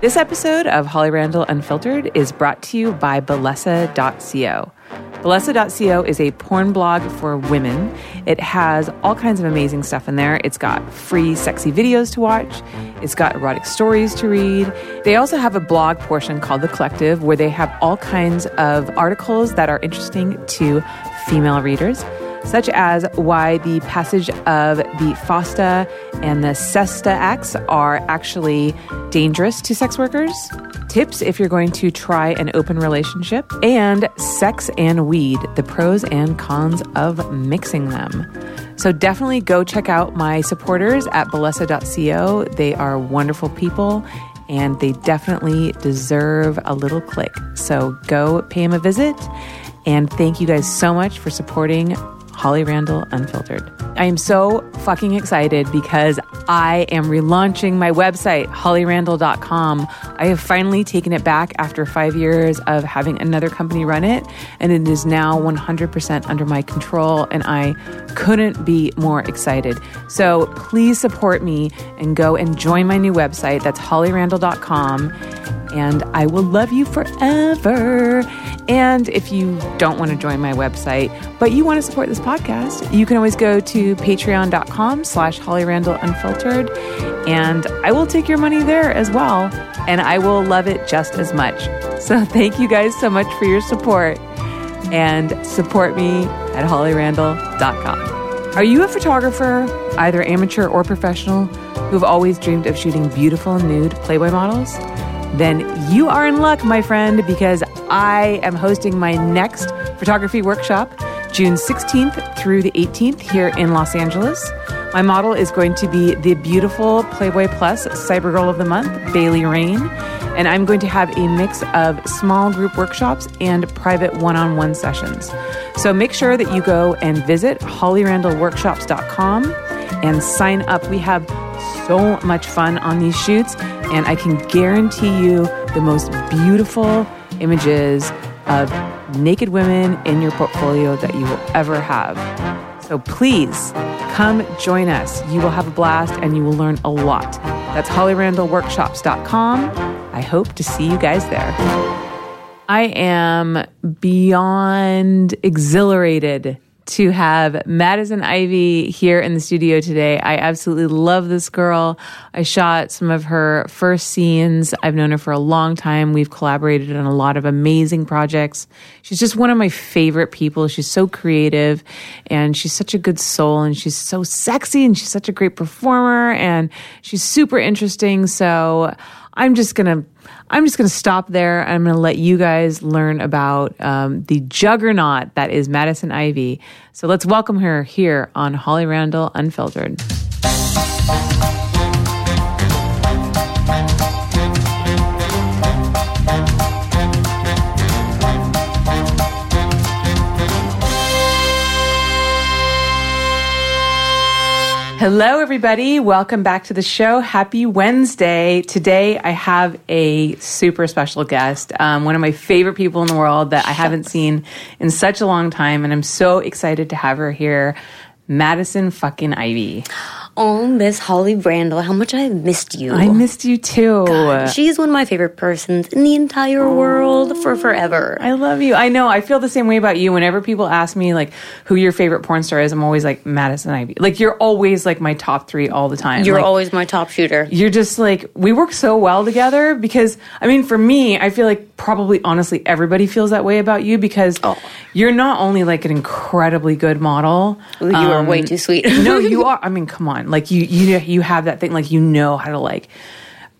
This episode of Holly Randall Unfiltered is brought to you by Bellesa.co. Bellesa.co is a porn blog for women. It has all kinds of amazing stuff in there. It's got free, sexy videos to watch, it's got erotic stories to read. They also have a blog portion called The Collective where they have all kinds of articles that are interesting to female readers such as why the passage of the FOSTA and the SESTA acts are actually dangerous to sex workers, tips if you're going to try an open relationship, and sex and weed, the pros and cons of mixing them. So definitely go check out my supporters at Bellesa.co. They are wonderful people and they definitely deserve a little click. So go pay them a visit. And thank you guys so much for supporting Holly Randall Unfiltered. I am so fucking excited because I am relaunching my website, hollyrandall.com. I have finally taken it back after five years of having another company run it, and it is now 100% under my control, and I couldn't be more excited. So please support me and go and join my new website. That's hollyrandall.com and I will love you forever. And if you don't want to join my website, but you want to support this podcast, you can always go to patreon.com slash Holly Randall Unfiltered, and I will take your money there as well, and I will love it just as much. So thank you guys so much for your support, and support me at hollyrandall.com. Are you a photographer, either amateur or professional, who've always dreamed of shooting beautiful nude Playboy models? then you are in luck, my friend, because I am hosting my next photography workshop June 16th through the 18th here in Los Angeles. My model is going to be the beautiful Playboy Plus Cyber Girl of the Month, Bailey Rayne. And I'm going to have a mix of small group workshops and private one on one sessions. So make sure that you go and visit hollyrandallworkshops.com and sign up. We have so much fun on these shoots, and I can guarantee you the most beautiful images of naked women in your portfolio that you will ever have. So please come join us. You will have a blast and you will learn a lot. That's hollyrandallworkshops.com. I hope to see you guys there. I am beyond exhilarated to have Madison Ivy here in the studio today. I absolutely love this girl. I shot some of her first scenes. I've known her for a long time. We've collaborated on a lot of amazing projects. She's just one of my favorite people. She's so creative and she's such a good soul and she's so sexy and she's such a great performer and she's super interesting. So I'm just going to I'm just going to stop there. I'm going to let you guys learn about um, the juggernaut that is Madison Ivy. So let's welcome her here on Holly Randall Unfiltered. Hello, everybody. Welcome back to the show. Happy Wednesday. Today, I have a super special guest, um, one of my favorite people in the world that I haven't seen in such a long time. And I'm so excited to have her here, Madison fucking Ivy. Oh, Miss Holly Randall, how much I missed you. I missed you too. God, she's one of my favorite persons in the entire oh, world for forever. I love you. I know. I feel the same way about you. Whenever people ask me like who your favorite porn star is, I'm always like Madison Ivy. Like you're always like my top three all the time. You're like, always my top shooter. You're just like we work so well together because I mean for me, I feel like probably honestly everybody feels that way about you because oh. you're not only like an incredibly good model. you um, are way too sweet. no, you are. I mean, come on. Like you you you have that thing like you know how to like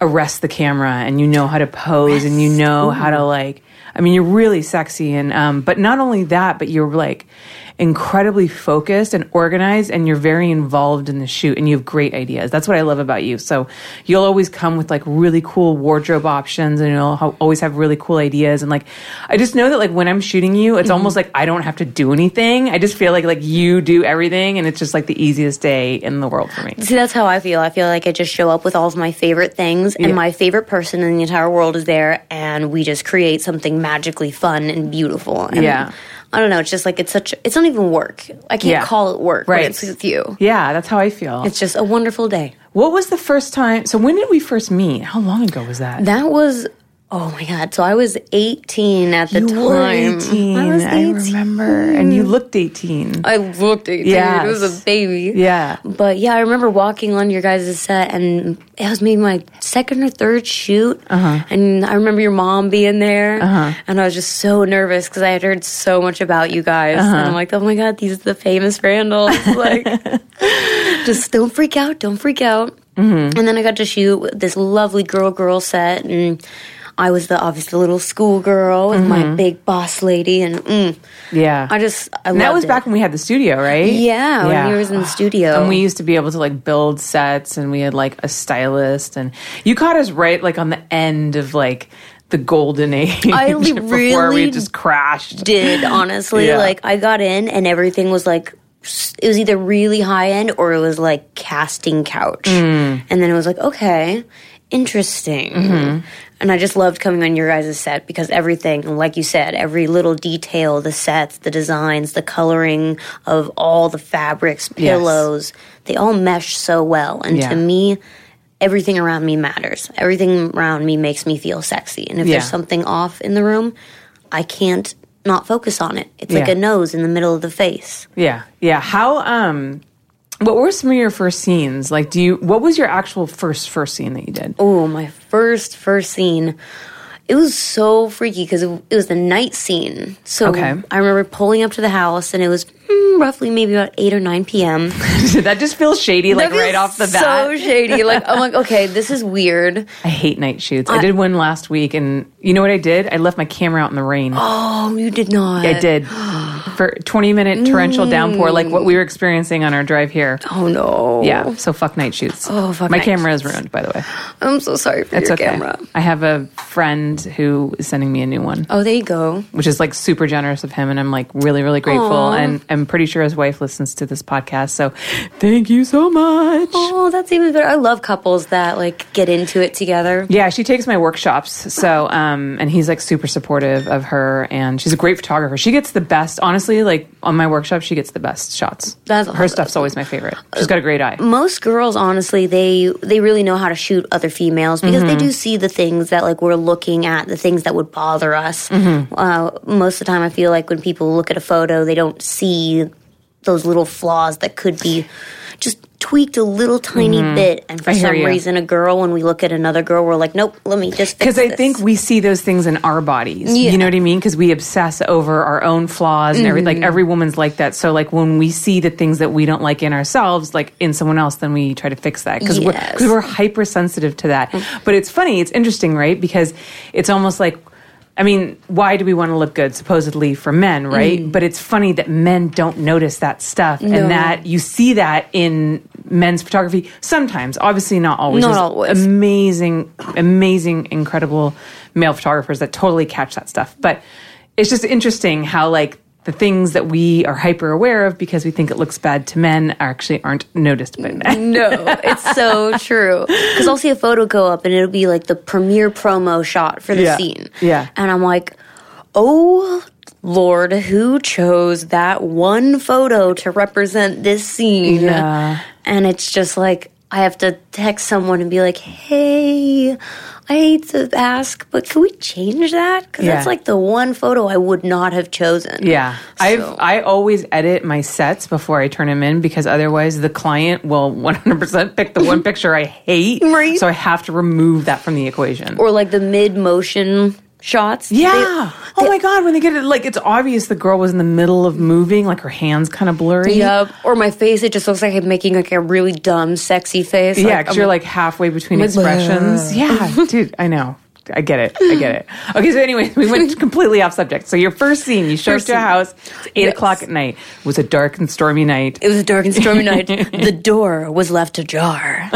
arrest the camera and you know how to pose and you know Ooh. how to like I mean you're really sexy and um but not only that but you're like incredibly focused and organized and you're very involved in the shoot and you have great ideas. That's what I love about you. So you'll always come with like really cool wardrobe options and you'll ha- always have really cool ideas. And like, I just know that like when I'm shooting you, it's mm-hmm. almost like I don't have to do anything. I just feel like like you do everything and it's just like the easiest day in the world for me. See, that's how I feel. I feel like I just show up with all of my favorite things and yeah. my favorite person in the entire world is there and we just create something magically fun and beautiful. And yeah. I don't know. It's just like it's such. It's not even work. I can't yeah. call it work. Right. it's with you. Yeah, that's how I feel. It's just a wonderful day. What was the first time? So when did we first meet? How long ago was that? That was oh my god. So I was 18 at the you time. were 18. I was 18. remember. And you looked 18. I looked 18. Yes. It was a baby. yeah. But yeah, I remember walking on your guys' set, and it was maybe my second or third shoot. Uh-huh. And I remember your mom being there, and I was just so nervous because I had heard so much about you guys. Uh-huh. And I'm like, oh my god, these are the famous Randalls. like, just don't freak out, don't freak out. Mm-hmm. And then I got to shoot this lovely girl girl set, and I was the obviously the little school girl with my big boss lady, and mm, Yeah. I just I that was it. back when we had the studio, right? Yeah, when we was in the studio. And we used to be able to like build sets and we had like a stylist and you caught us right like on the end of like the golden age I before we really just crashed. did honestly Yeah. like i got in and everything was like it was either really high end or it was like casting couch Mm. and then it was like okay interesting Mm-hmm. And i just loved coming on your guys' set because everything like you said every little detail the sets the designs the coloring of all the fabrics pillows they all mesh so well and Yeah. to me everything around me matters everything around me makes me feel sexy and if Yeah. there's something off in the room I can't not focus on it. It's like a nose in the middle of the face. Yeah. Yeah. How um what were some of your first scenes? Like do you what was your actual first first scene that you did? Oh, my first first scene. It was so freaky because it, it was the night scene. So Okay. I remember pulling up to the house and it was Hmm, roughly maybe about eight or nine p.m. That just feels shady like feels right off the bat? so shady. Like I'm like, okay, this is weird. I hate night shoots. I did one last week and you know what I did? I left my camera out in the rain. Oh, you did not. I did. For 20 minute torrential mm. downpour like what we were experiencing on our drive here. Oh no. Yeah, so fuck night shoots. Oh, fuck My camera is ruined, by the way. I'm so sorry for It's your okay. camera. I have a friend who is sending me a new one, Oh, there you go. which is like super generous of him, and I'm like really, really grateful. Aw. And I'm pretty sure his wife listens to this podcast, so thank you so much. Oh, that's even better. I love couples that like get into it together. Yeah, she takes my workshops. So, um, and he's like super supportive of her, and she's a great photographer. She gets the best, honestly. Like on my workshop, she gets the best shots. That's her stuff's always my favorite. She's got a great eye. most girls honestly they they really know how to shoot other females because they do see the things that like we're looking at the things that would bother us uh, most of the time i feel like when people look at a photo they don't see those little flaws that could be just tweaked a little tiny mm-hmm. bit and for some you. reason a girl when we look at another girl we're like nope let me just Because because I think we see those things in our bodies. Yeah. You know what I mean? Because we obsess over our own flaws and every like mm-hmm. every woman's like that. So like when we see the things that we don't like in ourselves, like in someone else, then we try to fix that because we're because we're hypersensitive to that. Mm. But it's funny, it's interesting, right? Because it's almost like. I mean, why do we want to look good supposedly for men, right? Mm. But it's funny that men don't notice that stuff No. and that you see that in men's photography sometimes, obviously not always. Not always. amazing, amazing, incredible male photographers that totally catch that stuff. But it's just interesting how like the things that we are hyper aware of because we think it looks bad to men actually aren't noticed by men. no it's so true because i'll see a photo go up and it'll be like the premiere promo shot for the Yeah. scene Yeah. and i'm like oh lord who chose that one photo to represent this scene Yeah. and it's just like i have to text someone and be like hey i hate to ask but can we change that because Yeah. that's like the one photo i would not have chosen Yeah, I've I always edit my sets before I turn them in because otherwise the client will 100% pick the one picture I hate. Right. So I have to remove that from the equation. or like the mid motion shots Yeah. They- oh my god, when they get it like it's obvious the girl was in the middle of moving, like her hands kind of blurry. Yep. Or my face, it just looks like I'm making like a really dumb, sexy face. Yeah, because I'm you're like halfway between like, expressions. Yeah, dude, I know. I get it. I get it. Okay, so anyway, we went completely off subject. So your first scene, you showed up to a house. It's eight Yes. o'clock at night. It was a dark and stormy night. It was a dark and stormy night. The door was left ajar,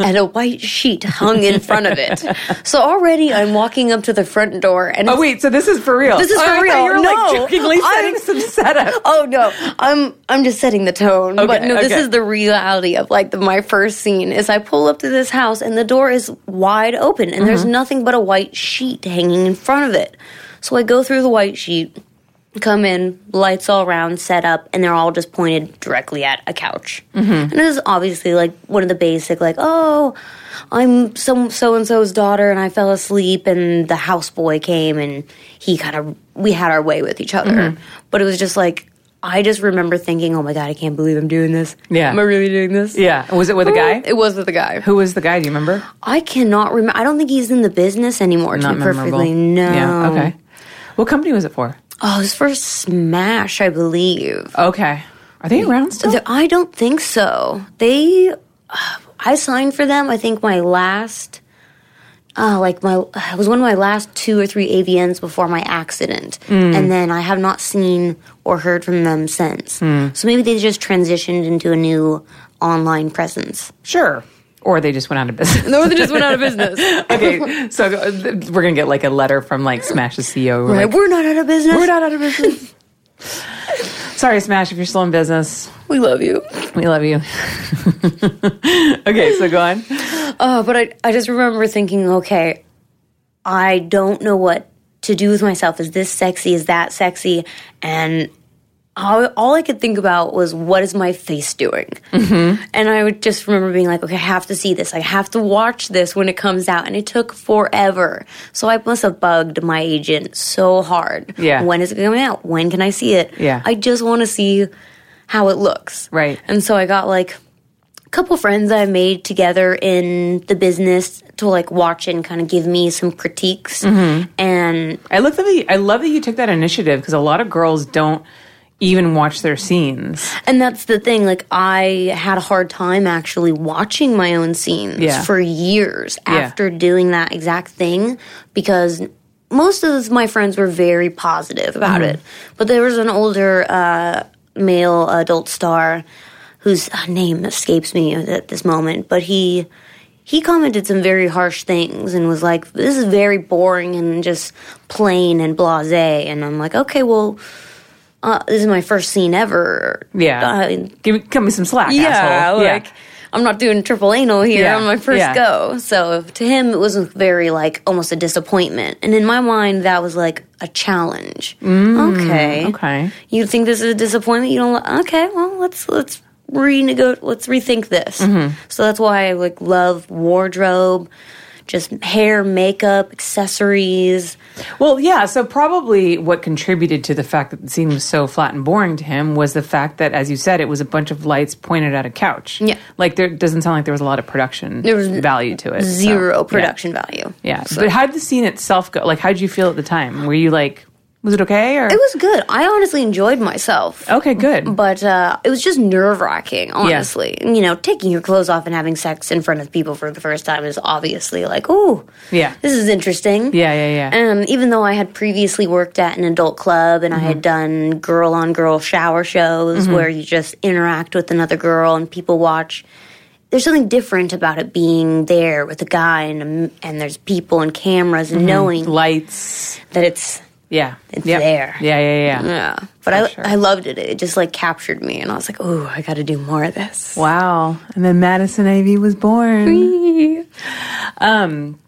and a white sheet hung in front of it. So already, I'm walking up to the front door, and Oh wait, so this is for real? This is Oh, for real. You're No, like jokingly setting I'm- some setup. Oh no, I'm I'm just setting the tone. but Okay, no, this okay. is the reality of like the, my first scene. Is I pull up to this house and the door is wide open and Mm-hmm. there's nothing but a white sheet hanging in front of it. So I go through the white sheet come in, lights all around, set up, and they're all just pointed directly at a couch. Mm-hmm. And this is obviously like one of the basic, like, oh, I'm some so and so's daughter, and I fell asleep, and the houseboy came, and he kind of we had our way with each other. Mm-hmm. But it was just like I just remember thinking, oh my god, I can't believe I'm doing this. Yeah. am I really doing this? Yeah. Was it with a guy? It was with a guy. Who was the guy? Do you remember? I cannot remember. I don't think he's in the business anymore. To Not be memorable. perfectly no. Yeah. Okay. What company was it for? Oh, it was for Smash, I believe. Okay. Are they around still? I don't think so. They, uh, I signed for them. I think my last, uh, like my, it was one of my last two or three AVNs before my accident, and then I have not seen or heard from them since. So maybe they just transitioned into a new online presence. Sure. Or they just went out of business. No, they just went out of business. okay, so we're gonna get like a letter from like Smash's CEO. We're Right, like, we're not out of business. we're not out of business. Sorry, Smash, if you're still in business, We love you. we love you. okay, so go on. Uh, but I, I just remember thinking, okay, I don't know what to do with myself. Is this sexy? Is that sexy? And all, all I could think about was, what is my face doing? Mm-hmm. And I would just remember being like, okay, I have to see this. I have to watch this when it comes out. And it took forever. So I must have bugged my agent so hard. Yeah. When is it coming out? When can I see it? Yeah. I just want to see how it looks. Right. And so I got like a couple friends I made together in the business to like watch and kind of give me some critiques. Mm-hmm. And I look that you, I love that you took that initiative because a lot of girls don't even watch their scenes. and that's the thing like I had a hard time actually watching my own scenes Yeah. for years Yeah. after doing that exact thing because most of my friends were very positive about Mm-hmm. it. But there was an older uh, male adult star whose uh, name escapes me at this moment, but he he commented some very harsh things and was like, "This is very boring and just plain and blasé." And I'm like, "Okay, well, uh, this is my first scene ever." Yeah, Uh, give me, cut me some slack. yeah, asshole. like I'm not doing triple anal here Yeah, on my first yeah. go. So to him, it was very like almost a disappointment, and in my mind, that was like a challenge. okay, Mm, okay. You think this is a disappointment? You don't? Okay, well, let's let's renego. Let's rethink this. Mm-hmm. So that's why I like love wardrobe, just hair, makeup, accessories. Well, yeah. So probably what contributed to the fact that the scene was so flat and boring to him was the fact that, as you said, it was a bunch of lights pointed at a couch. Yeah. like there doesn't sound like there was a lot of production There was value to it. so, Zero yeah. production value. Yeah, but how did the scene itself go? Like, how did you feel at the time? Were you like, was it okay? Or It was good. I honestly enjoyed myself. okay, good. but uh, it was just nerve wracking, honestly. You know, taking your clothes off and having sex in front of people for the first time is obviously like, oh, Yeah. this is interesting. Yeah, yeah, yeah. Um, even though I had previously worked at an adult club and I had Mm-hmm. done girl on girl shower shows where you just interact with another girl and people watch. There's something different about it being there with a guy and and there's people and cameras and Mm-hmm. knowing Lights. that it's Yeah, It's Yep. there. Yeah, yeah, yeah. yeah. But I sure. I loved it. It just like captured me and I was like, oh, I got to do more of this. Wow. And then Madison Ivy was born. um,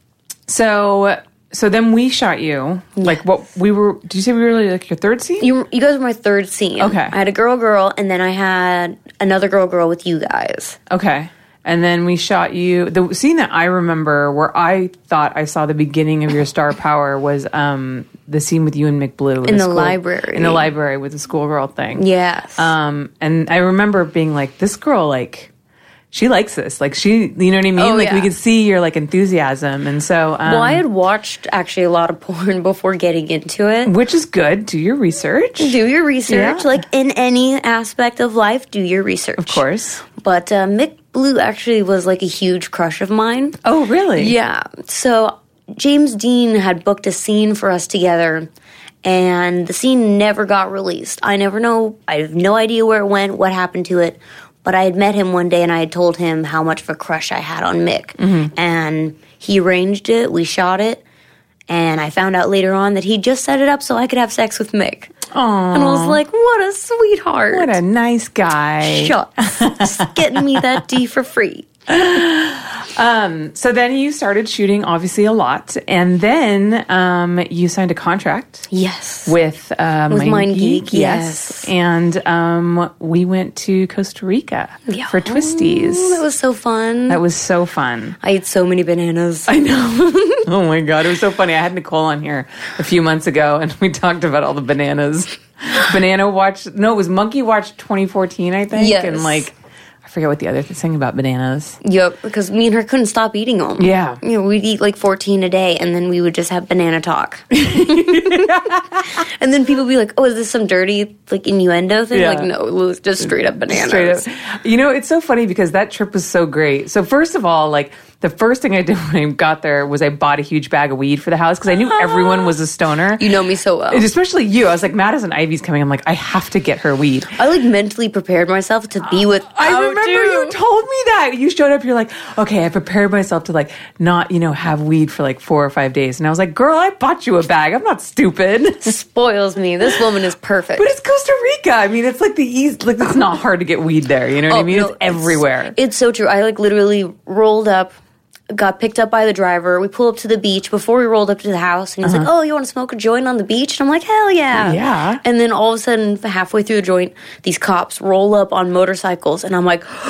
so so then we shot you. Like what we were? Did you say we were like your third scene? You, you guys were my third scene. Okay. I had a girl, girl, and then I had another girl, girl with you guys. Okay. And then we shot you. The scene that I remember where I thought I saw the beginning of your star power was um, the scene with you and Mick Blue In the library. In the library with the schoolgirl thing. Yes. Um, and I remember being like, this girl, like, she likes this. Like, she, you know what I mean? Oh, like, we could see your, like, enthusiasm. And so, um, well, I had watched actually a lot of porn before getting into it. which is good. Do your research. Do your research. Yeah. Like in any aspect of life, do your research. Of course. But uh, Mick Blue actually was like a huge crush of mine. Oh, really? Yeah. So James Deen had booked a scene for us together, and the scene never got released. I never know. I have no idea where it went, what happened to it. But I had met him one day, and I had told him how much of a crush I had on Mick, mm-hmm. and he arranged it. We shot it. And I found out later on that he just set it up so I could have sex with Mick. Aw. And I was like, what a sweetheart. What a nice guy. Shucks. Just getting me that D for free. Um, so then you started shooting, obviously a lot, and then um, you signed a contract Yes. with uh, With Mind Mind Geek, Geek, yes. and um, we went to Costa Rica Yeah. for Twistys. That was so fun. that was so fun. I ate so many bananas. I know. oh my god, it was so funny. I had Nicole on here a few months ago, and we talked about all the bananas. Banana Watch. No, it was Monkey Watch 2014, I think. Yes. And like, I forget what the other thing about bananas. Yep, because me and her couldn't stop eating them. Yeah. You know, we'd eat like 14 a day and then we would just have banana talk. and then people would be like, oh, is this some dirty like innuendo thing? Yeah. Like, no, it was just straight up bananas. Straight up. You know, it's so funny because that trip was so great. So first of all, like the first thing I did when I got there was I bought a huge bag of weed for the house because I knew ah. everyone was a stoner. You know me so well. And especially you. I was like, Madison Ivy's coming. I'm like, I have to get her weed. I like mentally prepared myself to be with. I remember you told me that. You showed up, you're like, okay, I prepared myself to like not, you know, have weed for like four or five days. And I was like, girl, I bought you a bag. I'm not stupid. spoils me. This woman is perfect. But it's Costa Rica. I mean, it's like the easy, like it's not hard to get weed there. You know what oh, I Oh, mean? no, it's everywhere. It's so true. I like literally rolled up, got picked up by the driver. We pull up to the beach before we rolled up to the house, and he's like, "Oh, you want to smoke a joint on the beach?" And I'm like, "Hell yeah, Uh-huh. Yeah. And then all of a sudden, halfway through the joint, these cops roll up on motorcycles, and I'm like,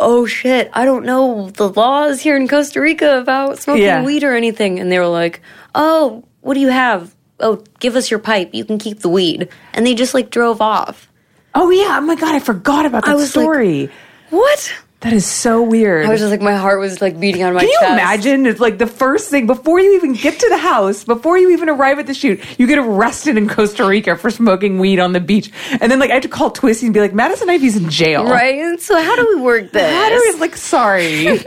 "Oh shit! I don't know the laws here in Costa Rica about smoking Yeah. weed or anything." And they were like, "Oh, what do you have?" Oh, give us your pipe. You can keep the weed. And they just like drove off. oh yeah. Oh my God. I forgot about that I was like, story. What? That is so weird. I was just like, my heart was like beating on my chest. Can you chest. imagine? It's like the first thing before you even get to the house, before you even arrive at the shoot, you get arrested in Costa Rica for smoking weed on the beach, and then like I had to call Twisty and be like, Madison Ivy's in jail. Right? So how do we work this? How do we like? Sorry,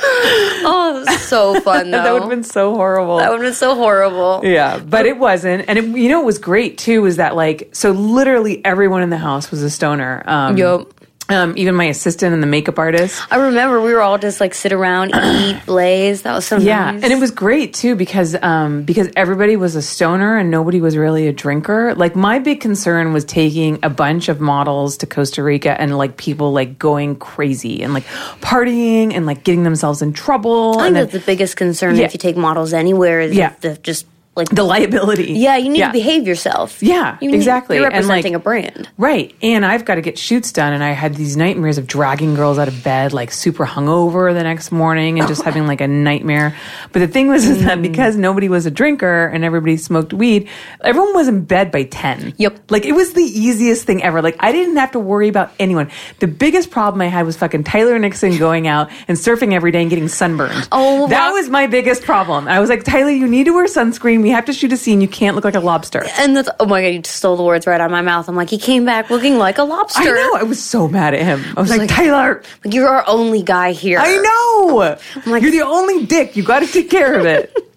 oh, so fun though. that would have been so horrible. That would have been so horrible. yeah, but it wasn't, and it, you know what was great too was that like so literally everyone in the house was a stoner. Um, Yup. Um, even my assistant and the makeup artist. I remember we were all just like sit around, eat, blaze. That was so Yeah, nice. and it was great too because um, because everybody was a stoner and nobody was really a drinker. Like my big concern was taking a bunch of models to Costa Rica and like people like going crazy and like partying and like getting themselves in trouble I and think that's the biggest concern Yeah. if you take models anywhere is Yeah. the just like the liability. yeah, you need Yeah. to behave yourself. Yeah, you need, exactly. You're And, like- representing a brand. Right. And I've got to get shoots done. And I had these nightmares of dragging girls out of bed, like super hungover the next morning and just having like a nightmare. But the thing was, is Mm. that because nobody was a drinker and everybody smoked weed, everyone was in bed by 10. Yep. Like it was the easiest thing ever. Like I didn't have to worry about anyone. The biggest problem I had was fucking Tyler Nixon going out and surfing every day and getting sunburned. Oh, that wow. was my biggest problem. I was like, Tyler, you need to wear sunscreen. We have to shoot a scene. You can't look like a lobster. And that's oh my god, you stole the words right out of my mouth. I'm like, he came back looking like a lobster. I know. I was so mad at him. I was like, like- Tyler, Like you're our only guy here. I know. I'm like- You're the only dick. You got to take care of it.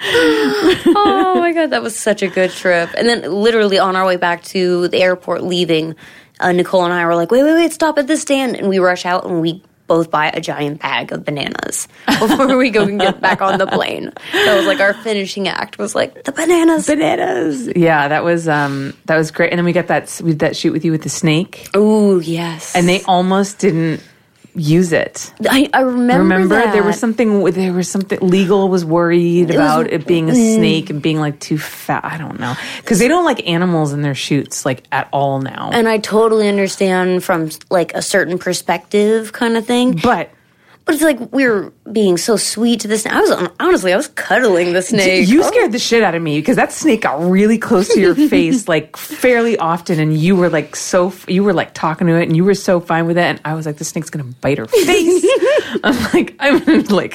oh my god, that was such a good trip. And then literally on our way back to the airport leaving, uh, Nicole and I were like, wait, wait, wait, stop at this stand. And we rush out and we both buy a giant bag of bananas before we go and get back on the plane. That was like our finishing act was like the bananas. Bananas. Yeah, that was um that was great. And then we got that we did that shoot with you with the snake, Oh yes. and they almost didn't use it. I, I remember Remember, that. there was something. There was something. Legal was worried was- about it being a mm. snake and being like too fat. I don't know because they don't like animals in their shoots like at all now. and I totally understand from like a certain perspective kind of thing. but But it's like we were being so sweet to the snake. I was honestly, I was cuddling the snake. You oh. scared the shit out of me because that snake got really close to your face like fairly often, and you were like so you were like talking to it, and you were so fine with it, and I was like, the snake's gonna bite her face. I'm like, I'm like,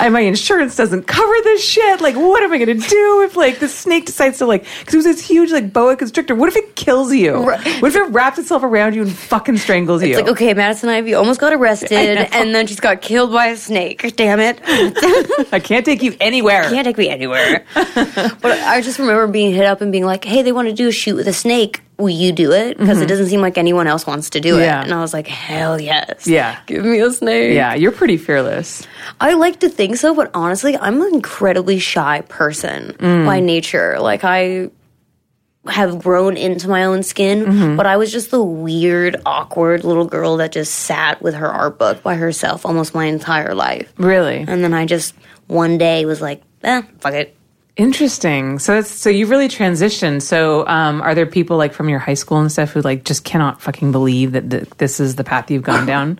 I, my insurance doesn't cover this shit. Like, what am I gonna do if like the snake decides to like because it was this huge like boa constrictor? What if it kills you? Right. What if it wraps itself around you and fucking strangles you? It's like, okay, Madison Ivy almost got arrested, and then she's got killed by a snake. Damn it. I can't take you anywhere. Can't take me anywhere. but I just remember being hit up and being like, hey, they want to do a shoot with a snake. Will you do it? Because it doesn't seem like anyone else wants to do Mm-hmm. Yeah. it. And I was like, hell yes. Yeah. Give me a snake. Yeah, you're pretty fearless. I like to think so, but honestly, I'm an incredibly shy person Mm. by nature. Like, I. have grown into my own skin, Mm-hmm. but I was just the weird, awkward little girl that just sat with her art book by herself almost my entire life. Really And then I just one day was like, eh, fuck it. interesting. So it's so you've really transitioned. So um, are there people like from your high school and stuff who like just cannot fucking believe that th- this is the path you've gone down?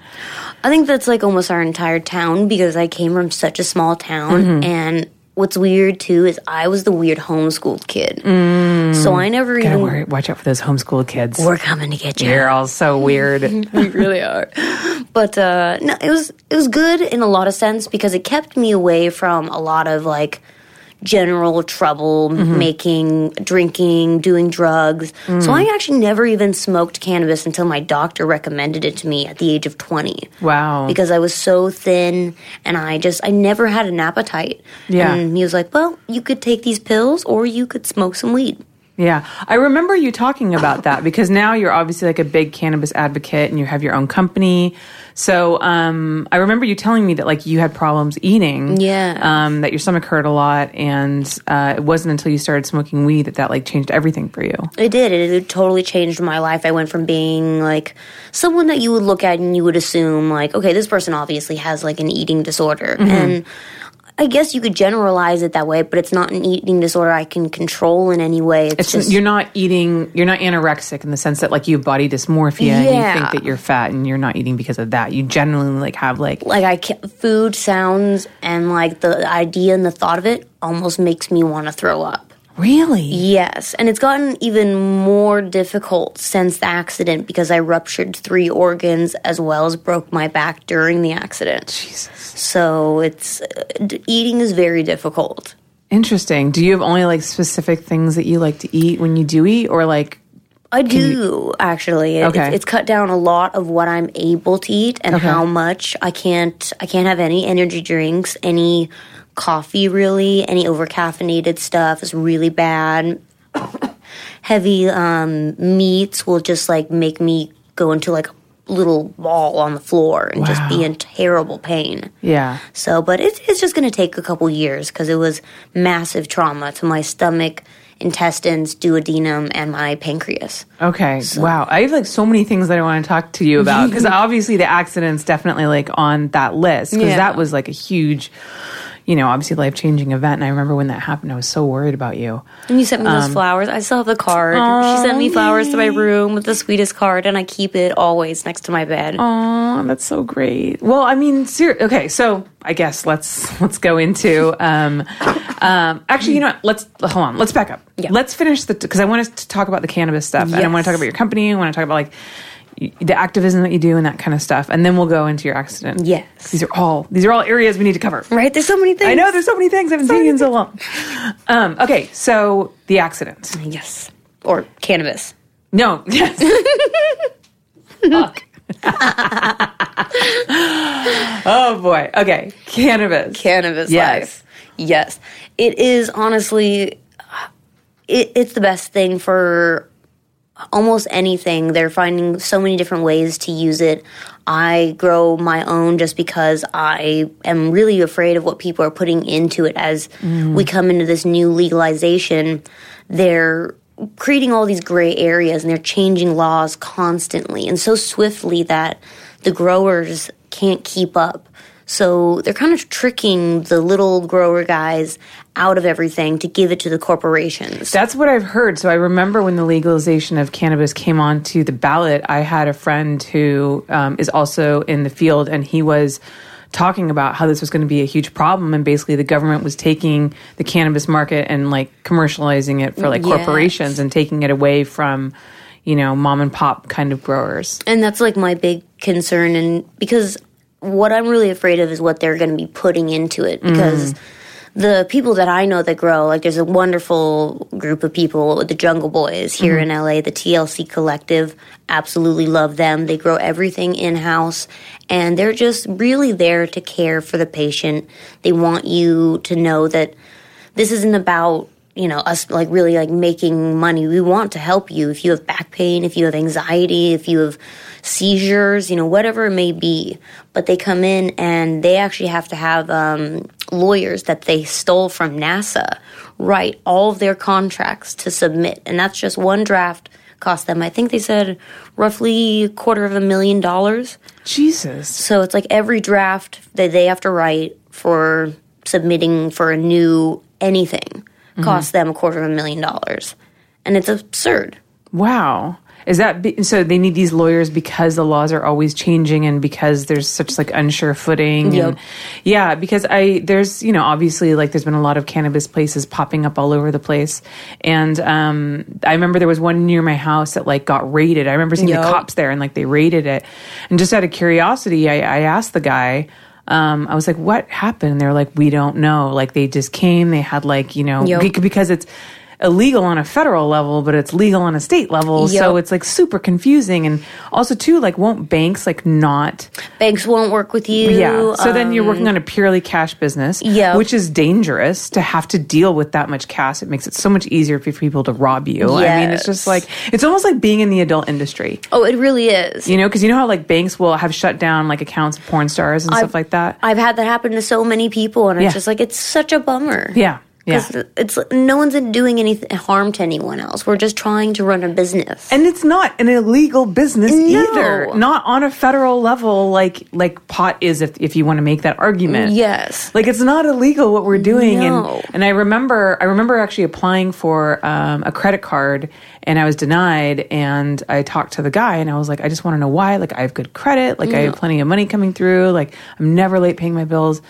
I think that's like almost our entire town because I came from such a small town. Mm-hmm. And what's weird too is I was the weird homeschooled kid. So I never Gotta even. worry, watch out for those homeschool kids. We're coming to get you. You're all so weird. we really are. But uh, no, it was it was good in a lot of sense because it kept me away from a lot of like general trouble mm-hmm. making, drinking, doing drugs. So mm. I actually never even smoked cannabis until my doctor recommended it to me at the age of 20 Wow. because I was so thin and I just I never had an appetite. Yeah. And he was like, "Well, you could take these pills or you could smoke some weed." Yeah, I remember you talking about that because now you're obviously like a big cannabis advocate and you have your own company. So um, I remember you telling me that like you had problems eating. Yeah. Um, that your stomach hurt a lot, and uh, it wasn't until you started smoking weed that that like changed everything for you. It did. It, it totally changed my life. I went from being like someone that you would look at and you would assume like, okay, this person obviously has like an eating disorder. And I guess you could generalize it that way, but it's not an eating disorder I can control in any way. It's, It's just you're not eating. You're not anorexic in the sense that like you have body dysmorphia and you think that you're fat and you're not eating because of that. You genuinely like have like like I can food sounds and like the idea and the thought of it almost makes me want to throw up. Really. Yes, and it's gotten even more difficult since the accident because I ruptured three organs as well as broke my back during the accident. Jesus. So it's uh, eating is very difficult. Interesting. Do you have only like specific things that you like to eat when you do eat, or like I do actually. It- Okay. It's, it's cut down a lot of what I'm able to eat and Okay. how much I can't. I can't have any energy drinks, any coffee, really. Any over caffeinated stuff is really bad. Heavy um, meats will just like make me go into like a little ball on the floor and just be in terrible pain. yeah? So, but it's it's just going to take a couple years because it was massive trauma to my stomach, intestines, duodenum, and my pancreas. Okay. Wow. I have like so many things that I want to talk to you about because obviously the accident's definitely like on that list because Yeah. that was like a huge, you know, obviously life changing event. And I remember when that happened, I was so worried about you. And you sent me Um, those flowers. I still have the card. she sent me flowers to my room with the sweetest card, and I keep it always next to my bed. Oh, that's so great. Well, I mean, ser- okay, so I guess let's let's go into. Um, um, actually, you know what? Let's hold on. Let's back up. Yeah. Let's finish the because I want us to talk about the cannabis stuff, and I want to talk about your company. I want to talk about like the activism that you do and that kind of stuff, and then we'll go into your accident. Yes. these are all these are all areas we need to cover. Right? There's so many things. I know there's so many things I haven't seen you in so long. Um, okay, so the accident. Yes. Or cannabis. No, yes. Oh boy. Okay, cannabis. Cannabis Yes. life. Yes. It is honestly, it, it's the best thing for almost anything. They're finding so many different ways to use it. I grow my own just because I am really afraid of what people are putting into it as mm. we come into this new legalization. They're creating all these gray areas and they're changing laws constantly and so swiftly that the growers can't keep up. So they're kind of tricking the little grower guys out of everything to give it to the corporations. That's what I've heard. So I remember when the legalization of cannabis came onto the ballot, I had a friend who um, is also in the field, and he was talking about how this was going to be a huge problem, and basically the government was taking the cannabis market and like commercializing it for like Yes. corporations and taking it away from, you know, mom and pop kind of growers. And that's like my big concern and because what I'm really afraid of is what they're going to be putting into it because mm-hmm. the people that I know that grow like there's a wonderful group of people the Jungle Boys here mm-hmm. in LA the TLC collective absolutely love them. They grow everything in house and they're just really there to care for the patient. They want you to know that this isn't about you know us like really like making money we want to help you if you have back pain if you have anxiety if you have seizures you know whatever it may be but they come in and they actually have to have um, lawyers that they stole from NASA write all of their contracts to submit, and that's just one draft cost them. I think they said roughly a quarter of a million dollars. Jesus. So it's like every draft that they have to write for submitting for a new anything costs them a quarter of a million dollars, and it's absurd. Wow. Is that be, so? They need these lawyers because the laws are always changing and because there's such like unsure footing. Yep. And, yeah, because I there's you know obviously like there's been a lot of cannabis places popping up all over the place, and um, I remember there was one near my house that like got raided. I remember seeing Yep. the cops there and like they raided it, and just out of curiosity, I, I asked the guy. Um, I was like, "What happened?" And they're like, "We don't know. Like they just came. They had like you know Yep. because it's." Illegal on a federal level, but it's legal on a state level. So it's like super confusing. And also, too, like, won't banks like not? Banks won't work with you. Yeah. So then you're um, working on a purely cash business, Yep. which is dangerous to have to deal with that much cash. It makes it so much easier for people to rob you. I mean, it's just like, it's almost like being in the adult industry. Oh, it really is. You know, because you know how like banks will have shut down like accounts of porn stars and stuff like that. I've had that happen to so many people, and Yeah. it's just like it's such a bummer. Yeah, yeah. 'Cause it's no one's doing any harm to anyone else. We're just trying to run a business. And it's not an illegal business No. either. Not on a federal level like like pot is if if you want to make that argument. yes. Like it's not illegal what we're doing No. and and I remember I remember actually applying for um, a credit card and I was denied and I talked to the guy and I was like I just want to know why like I have good credit like I have plenty of money coming through like I'm never late paying my bills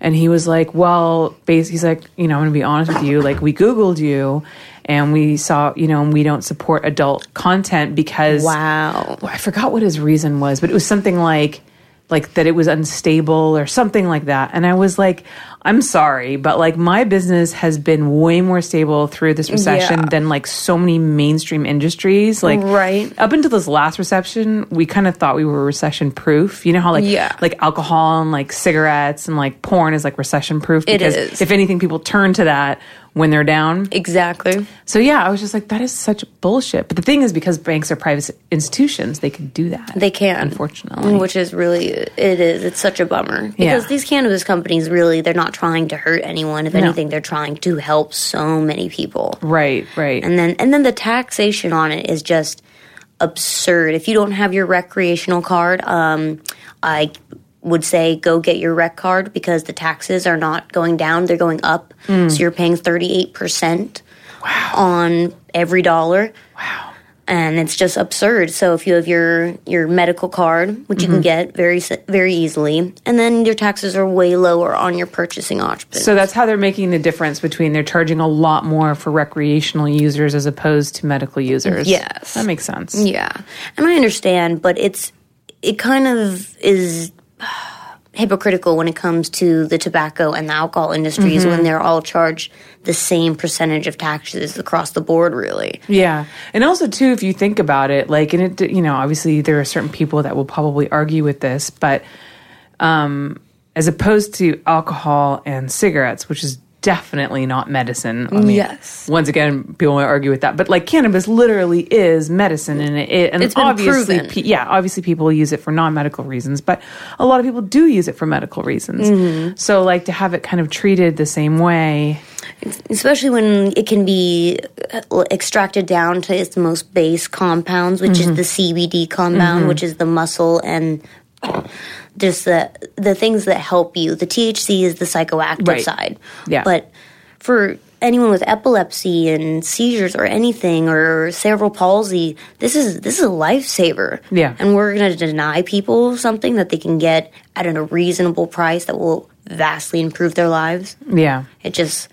and he was like well base he's like you know I'm going to be honest with you like we googled you and we saw you know and we don't support adult content because Wow. I forgot what his reason was, but it was something like like that it was unstable or something like that. And I was like, I'm sorry, but like my business has been way more stable through this recession Yeah. than like so many mainstream industries. Like Right. up until this last recession, we kind of thought we were recession proof. You know how like Yeah. like alcohol and like cigarettes and like porn is like recession proof It because if anything people turn to that when they're down. Exactly. So yeah, I was just like, that is such bullshit. But the thing is, because banks are private institutions, they can do that. They can. unfortunately. Which is really, it is. It's such a bummer. Because Yeah. these cannabis companies really, they're not trying to hurt anyone. If anything, they're trying to help so many people. right, right. And then, and then the taxation on it is just absurd. If you don't have your recreational card, um, I would say go get your rec card because the taxes are not going down; they're going up. Mm. So you're paying thirty eight percent on every dollar. wow. and it's just absurd. So if you have your your medical card, which you can get very very easily, and then your taxes are way lower on your purchasing option. So that's how they're making the difference between they're charging a lot more for recreational users as opposed to medical users. Yes. That makes sense. yeah, and I understand, but it's it kind of is hypocritical when it comes to the tobacco and the alcohol industries when they're all charged the same percentage of taxes across the board. Really, Yeah. And also, too, if you think about it, like, and it, you know, obviously there are certain people that will probably argue with this, but um, as opposed to alcohol and cigarettes, which is definitely not medicine. I mean, Yes. Once again, people might argue with that, but like cannabis literally is medicine, and it, it and It's obviously, pe- yeah, obviously people use it for non-medical reasons, but a lot of people do use it for medical reasons. Mm-hmm. So, like to have it kind of treated the same way. especially when it can be uh, extracted down to its most base compounds, which Mm-hmm. is the CBD compound, which is the muscle and just the the things that help you. The THC is the psychoactive Right. side. Yeah. But for anyone with epilepsy and seizures or anything or cerebral palsy, this is this is a lifesaver. Yeah. And we're going to deny people something that they can get at a reasonable price that will vastly improve their lives. Yeah. It just,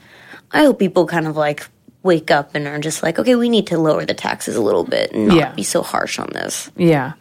I hope people kind of like wake up and are just like, okay, we need to lower the taxes a little bit and not Yeah. be so harsh on this. Yeah.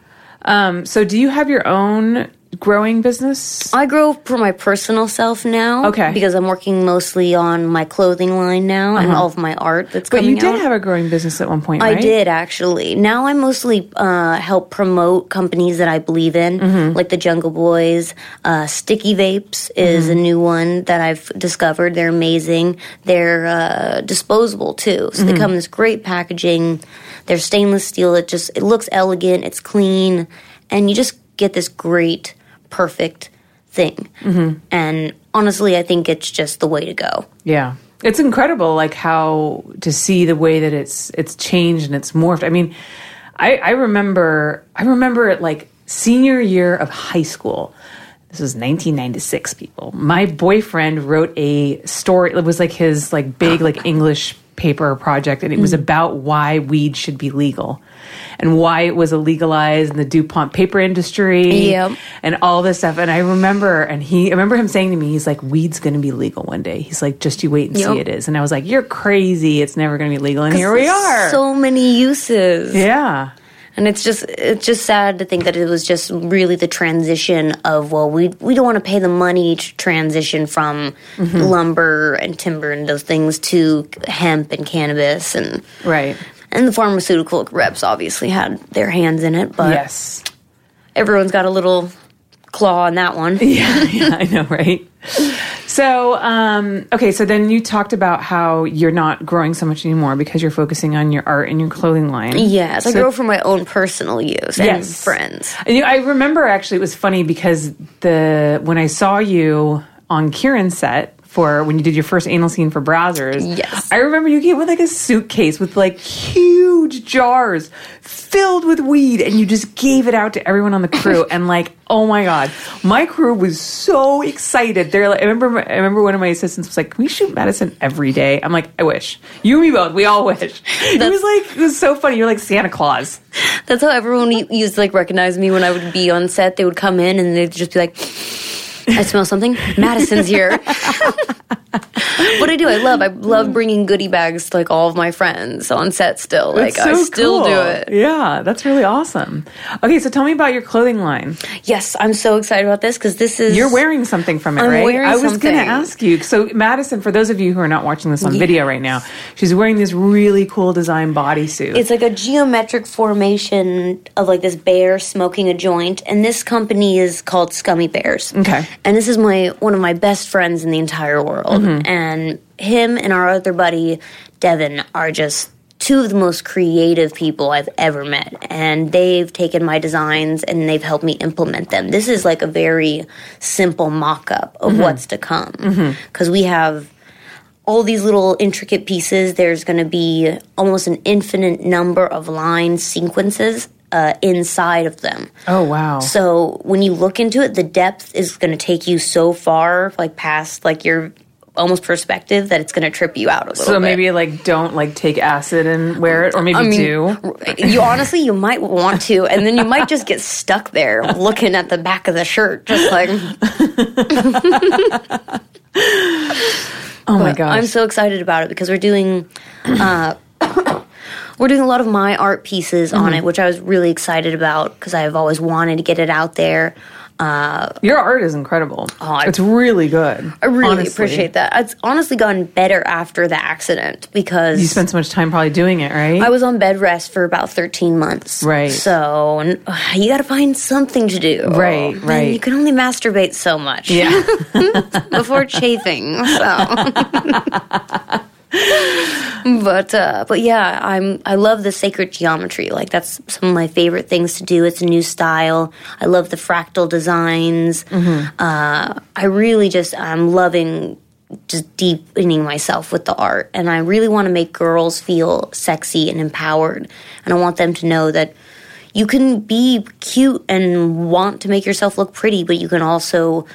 Um, so, do you have your own growing business? I grow for my personal self now. Okay. Because I'm working mostly on my clothing line now and all of my art that's coming out. But you did out. have a growing business at one point, I did actually. Now I mostly uh, help promote companies that I believe in, Mm-hmm. like the Jungle Boys. Uh, Sticky Vapes is Mm-hmm. a new one that I've discovered. They're amazing. They're uh, disposable too, so Mm-hmm. they come in this great packaging. They're stainless steel. It just it looks elegant. It's clean, and you just get this great, perfect thing. Mm-hmm. And honestly, I think it's just the way to go. Yeah. It's incredible like how to see the way that it's it's changed and it's morphed. I mean, I, I remember I remember it like senior year of high school. This was 1996 people. My boyfriend wrote a story it was like his like big like English paper project and it was mm. about why weed should be legal and why it was illegalized in the DuPont paper industry Yep. and all this stuff. And I remember, and he, I remember him saying to me, he's like, weed's going to be legal one day. He's like, just you wait and see it is. And I was like, you're crazy. It's never going to be legal. And here we are. So many uses. yeah. And it's just it's just sad to think that it was just really the transition of well we we don't want to pay the money to transition from Mm-hmm. lumber and timber and those things to hemp and cannabis and Right. and the pharmaceutical reps obviously had their hands in it but yes. everyone's got a little claw on that one. Yeah, yeah, I know, right? So, um, okay, so then you talked about how you're not growing so much anymore because you're focusing on your art and your clothing line. Yes, I grow for my own personal use and Yes. friends. And, you I remember actually it was funny because the when I saw you on Kieran's set for when you did your first anal scene for Brazzers, Yes. I remember you came with like a suitcase with like huge jars filled with weed, and you just gave it out to everyone on the crew, and like. Oh my god, my crew was so excited. They're like, I remember, I remember one of my assistants was like, "Can we shoot Madison every day?" I'm like, "I wish you and me both. We all wish." it was like, it was so funny. You're like Santa Claus. That's how everyone used to like recognize me when I would be on set. They would come in and they'd just be like, "I smell something. Madison's here." what I do, I love. I love bringing goodie bags to like all of my friends on set. Still, like That's I so still do it. Yeah, that's really awesome. Okay, so tell me about your clothing line. Yes, I'm so excited about this because this is You're wearing something from it, I'm right? I was going to ask you. So, Madison, for those of you who are not watching this on video right now, she's wearing this really cool design bodysuit. It's like a geometric formation of like this bear smoking a joint, and this company is called Scummy Bears. Okay. And this is my one of my best friends in the entire world, mm-hmm. and him and our other buddy Devin are just two of the most creative people I've ever met, and they've taken my designs and they've helped me implement them. This is like a very simple mock-up of mm-hmm. what's to come. Mm-hmm. Because we have all these little intricate pieces. There's going to be almost an infinite number of line sequences uh, inside of them. oh, wow. So when you look into it, the depth is going to take you so far, like past like your almost perspective, that it's going to trip you out a little. Bit. So bit. maybe like don't like take acid and wear it, or maybe I mean, do. you honestly you might want to, and then you might just get stuck there looking at the back of the shirt, just like. Oh my gosh. I'm so excited about it because we're doing uh, we're doing a lot of my art pieces Mm-hmm. on it, which I was really excited about because I've always wanted to get it out there. Your art is incredible. I- it's really good. I really honestly. appreciate that. It's honestly gotten better after the accident because You spent so much time probably doing it, right? I was on bed rest for about 13 months. Right. So n- you got to find something to do. Right, And right. You can only masturbate so much. yeah. before chafing. So. but uh, but yeah, I'm I love the sacred geometry. Like that's some of my favorite things to do. It's a new style. I love the fractal designs. Uh, I really just I'm loving just deepening myself with the art, and I really want to make girls feel sexy and empowered, and I want them to know that you can be cute and want to make yourself look pretty, but you can also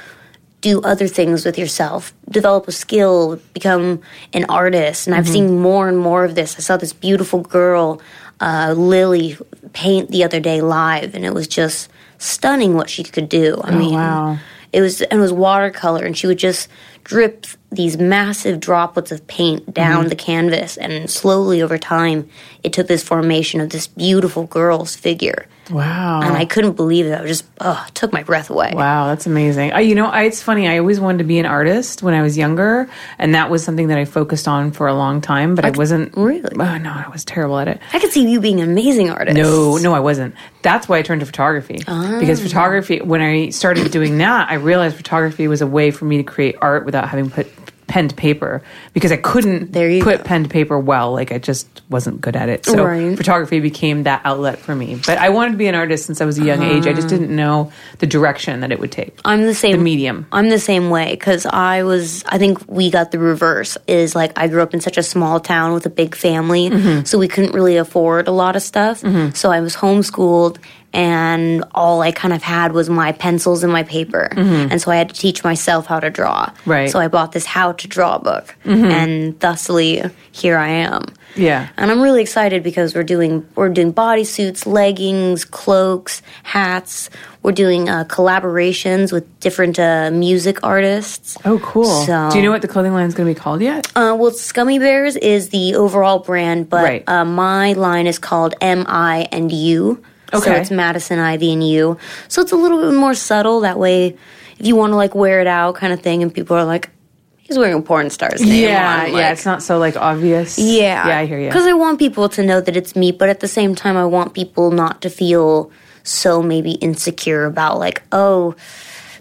do other things with yourself, develop a skill, become an artist. And I've seen more and more of this. I saw this beautiful girl, uh, Lily, paint the other day live, and it was just stunning what she could do. I mean, wow. it was and it was watercolor, and she would just drip these massive droplets of paint down the canvas, and slowly over time, it took this formation of this beautiful girl's figure. Wow. And I couldn't believe it. I was just, oh, took my breath away. Wow, that's amazing. Uh, you know, I, it's funny. I always wanted to be an artist when I was younger, and that was something that I focused on for a long time. But I wasn't really? Oh no, I was terrible at it. I could see you being an amazing artist. No, no, I wasn't. That's why I turned to photography because photography. When I started doing that, I realized photography was a way for me to create art without having to put pen to paper because I couldn't put go. pen to paper well. Like I just wasn't good at it. So Right. photography became that outlet for me. But I wanted to be an artist since I was a young age. I just didn't know the direction that it would take. I'm the same The medium. I'm the same way because I was. I think we got the reverse. Is like I grew up in such a small town with a big family, Mm-hmm. so we couldn't really afford a lot of stuff. So I was homeschooled, and all I kind of had was my pencils and my paper, and so I had to teach myself how to draw. Mm-hmm. Right. Mm-hmm. So I bought this how to draw book, and thusly here I am. Yeah. And I'm really excited because we're doing we're doing bodysuits, leggings, cloaks, hats. We're doing uh, collaborations with different uh, music artists. Oh, cool. So- Do you know what the clothing line is going to be called yet? Uh, well, Scummy Bears is the overall brand, but Right. uh, my line is called M I and U. So it's Madison, Ivy, and you. So it's a little bit more subtle. That way, if you want to like wear it out, kind of thing, and people are like, "He's wearing a porn star's name." yeah, on," yeah. It's not so like obvious. Yeah. yeah. I hear you. Because I want people to know that it's me, but at the same time, I want people not to feel so maybe insecure about, like, oh,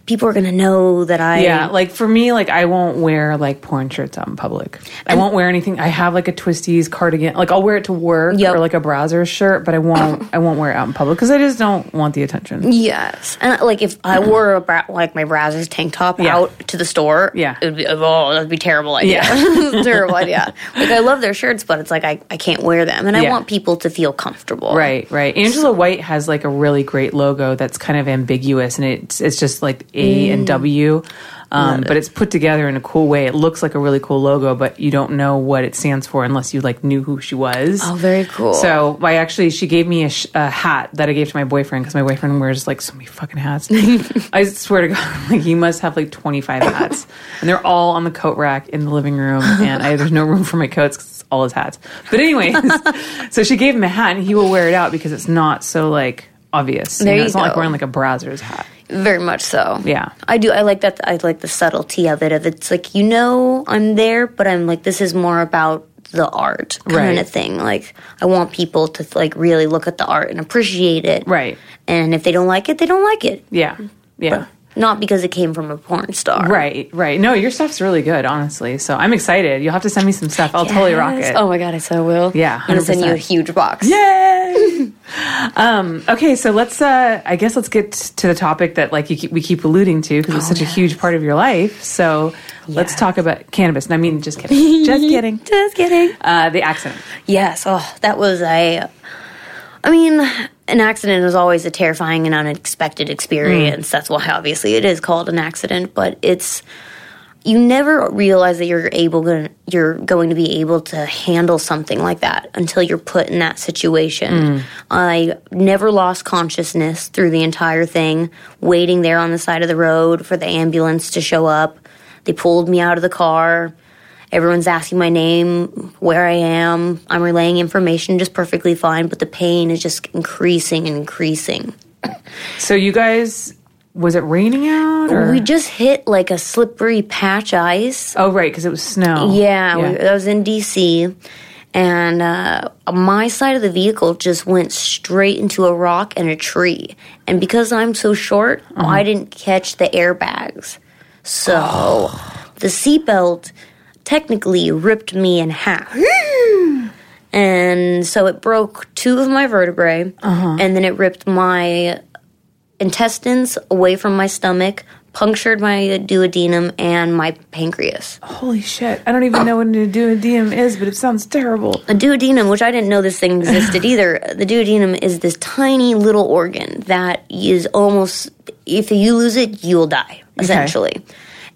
people are going to know that I. Yeah, like for me, like I won't wear like porn shirts out in public. I won't wear anything. I have like a Twistys cardigan. Like I'll wear it to work Yep. or like a browser shirt, but I won't. I won't wear it out in public because I just don't want the attention. Yes. And like if I wore a bra- like my Brazzers tank top Yeah. out to the store, Yeah. it would be, oh, that'd be a terrible idea. Yeah. terrible idea. Like I love their shirts, but it's like I, I can't wear them. And I Yeah. want people to feel comfortable. Right, right. Angela White has like a really great logo that's kind of ambiguous, and it's it's just like A and W, um, but it's put together in a cool way. It looks like a really cool logo, but you don't know what it stands for unless you like knew who she was. Oh, very cool. So I actually, she gave me a, sh- a hat that I gave to my boyfriend because my boyfriend wears like so many fucking hats. I swear to God, like he must have like twenty five hats, and they're all on the coat rack in the living room, and I, there's no room for my coats 'cause it's all his hats. But anyways, so she gave him a hat, and he will wear it out because it's not so like obvious. There know, you it's not like wearing like a Brazzers hat. Very much so. Yeah. I do. I like that. I like the subtlety of it. Of it's like you know I'm there, but I'm like this is more about the art kind Right. of thing. Like I want people to like really look at the art and appreciate it. Right. And if they don't like it, they don't like it. Yeah. Yeah. Not because it came from a porn star. Right, right. No, your stuff's really good, honestly. So I'm excited. You'll have to send me some stuff. I'll totally rock it. Oh my god, I so will. Yeah, I'm gonna send you a huge box. Yay! um, okay, so let's. Uh, I guess let's get to the topic that like you keep, we keep alluding to because it's such a huge part of your life. So let's talk about cannabis. And I mean, just kidding. just kidding. Just kidding. Uh, the accident. Yes. Oh, that was a. I mean, an accident is always a terrifying and unexpected experience. Mm. That's why, obviously, it is called an accident. But it's you never realize that you're able to, you're going to be able to handle something like that until you're put in that situation. Mm. I never lost consciousness through the entire thing, waiting there on the side of the road for the ambulance to show up. They pulled me out of the car. Everyone's asking my name, where I am. I'm relaying information just perfectly fine, but the pain is just increasing and increasing. So you guys, was it raining out? Or? We just hit like a slippery patch ice. oh, right, because it was snow. Yeah, We, that was in DC. And uh, my side of the vehicle just went straight into a rock and a tree. And because I'm so short, I didn't catch the airbags. So the seatbelt technically ripped me in half. Hmm. and so it broke two of my vertebrae, uh-huh. and then it ripped my intestines away from my stomach, punctured my duodenum and my pancreas. Holy shit! I don't even know what a duodenum is, but it sounds terrible. A duodenum, which I didn't know this thing existed either, the duodenum is this tiny little organ that is almost, if you lose it, you'll die, essentially.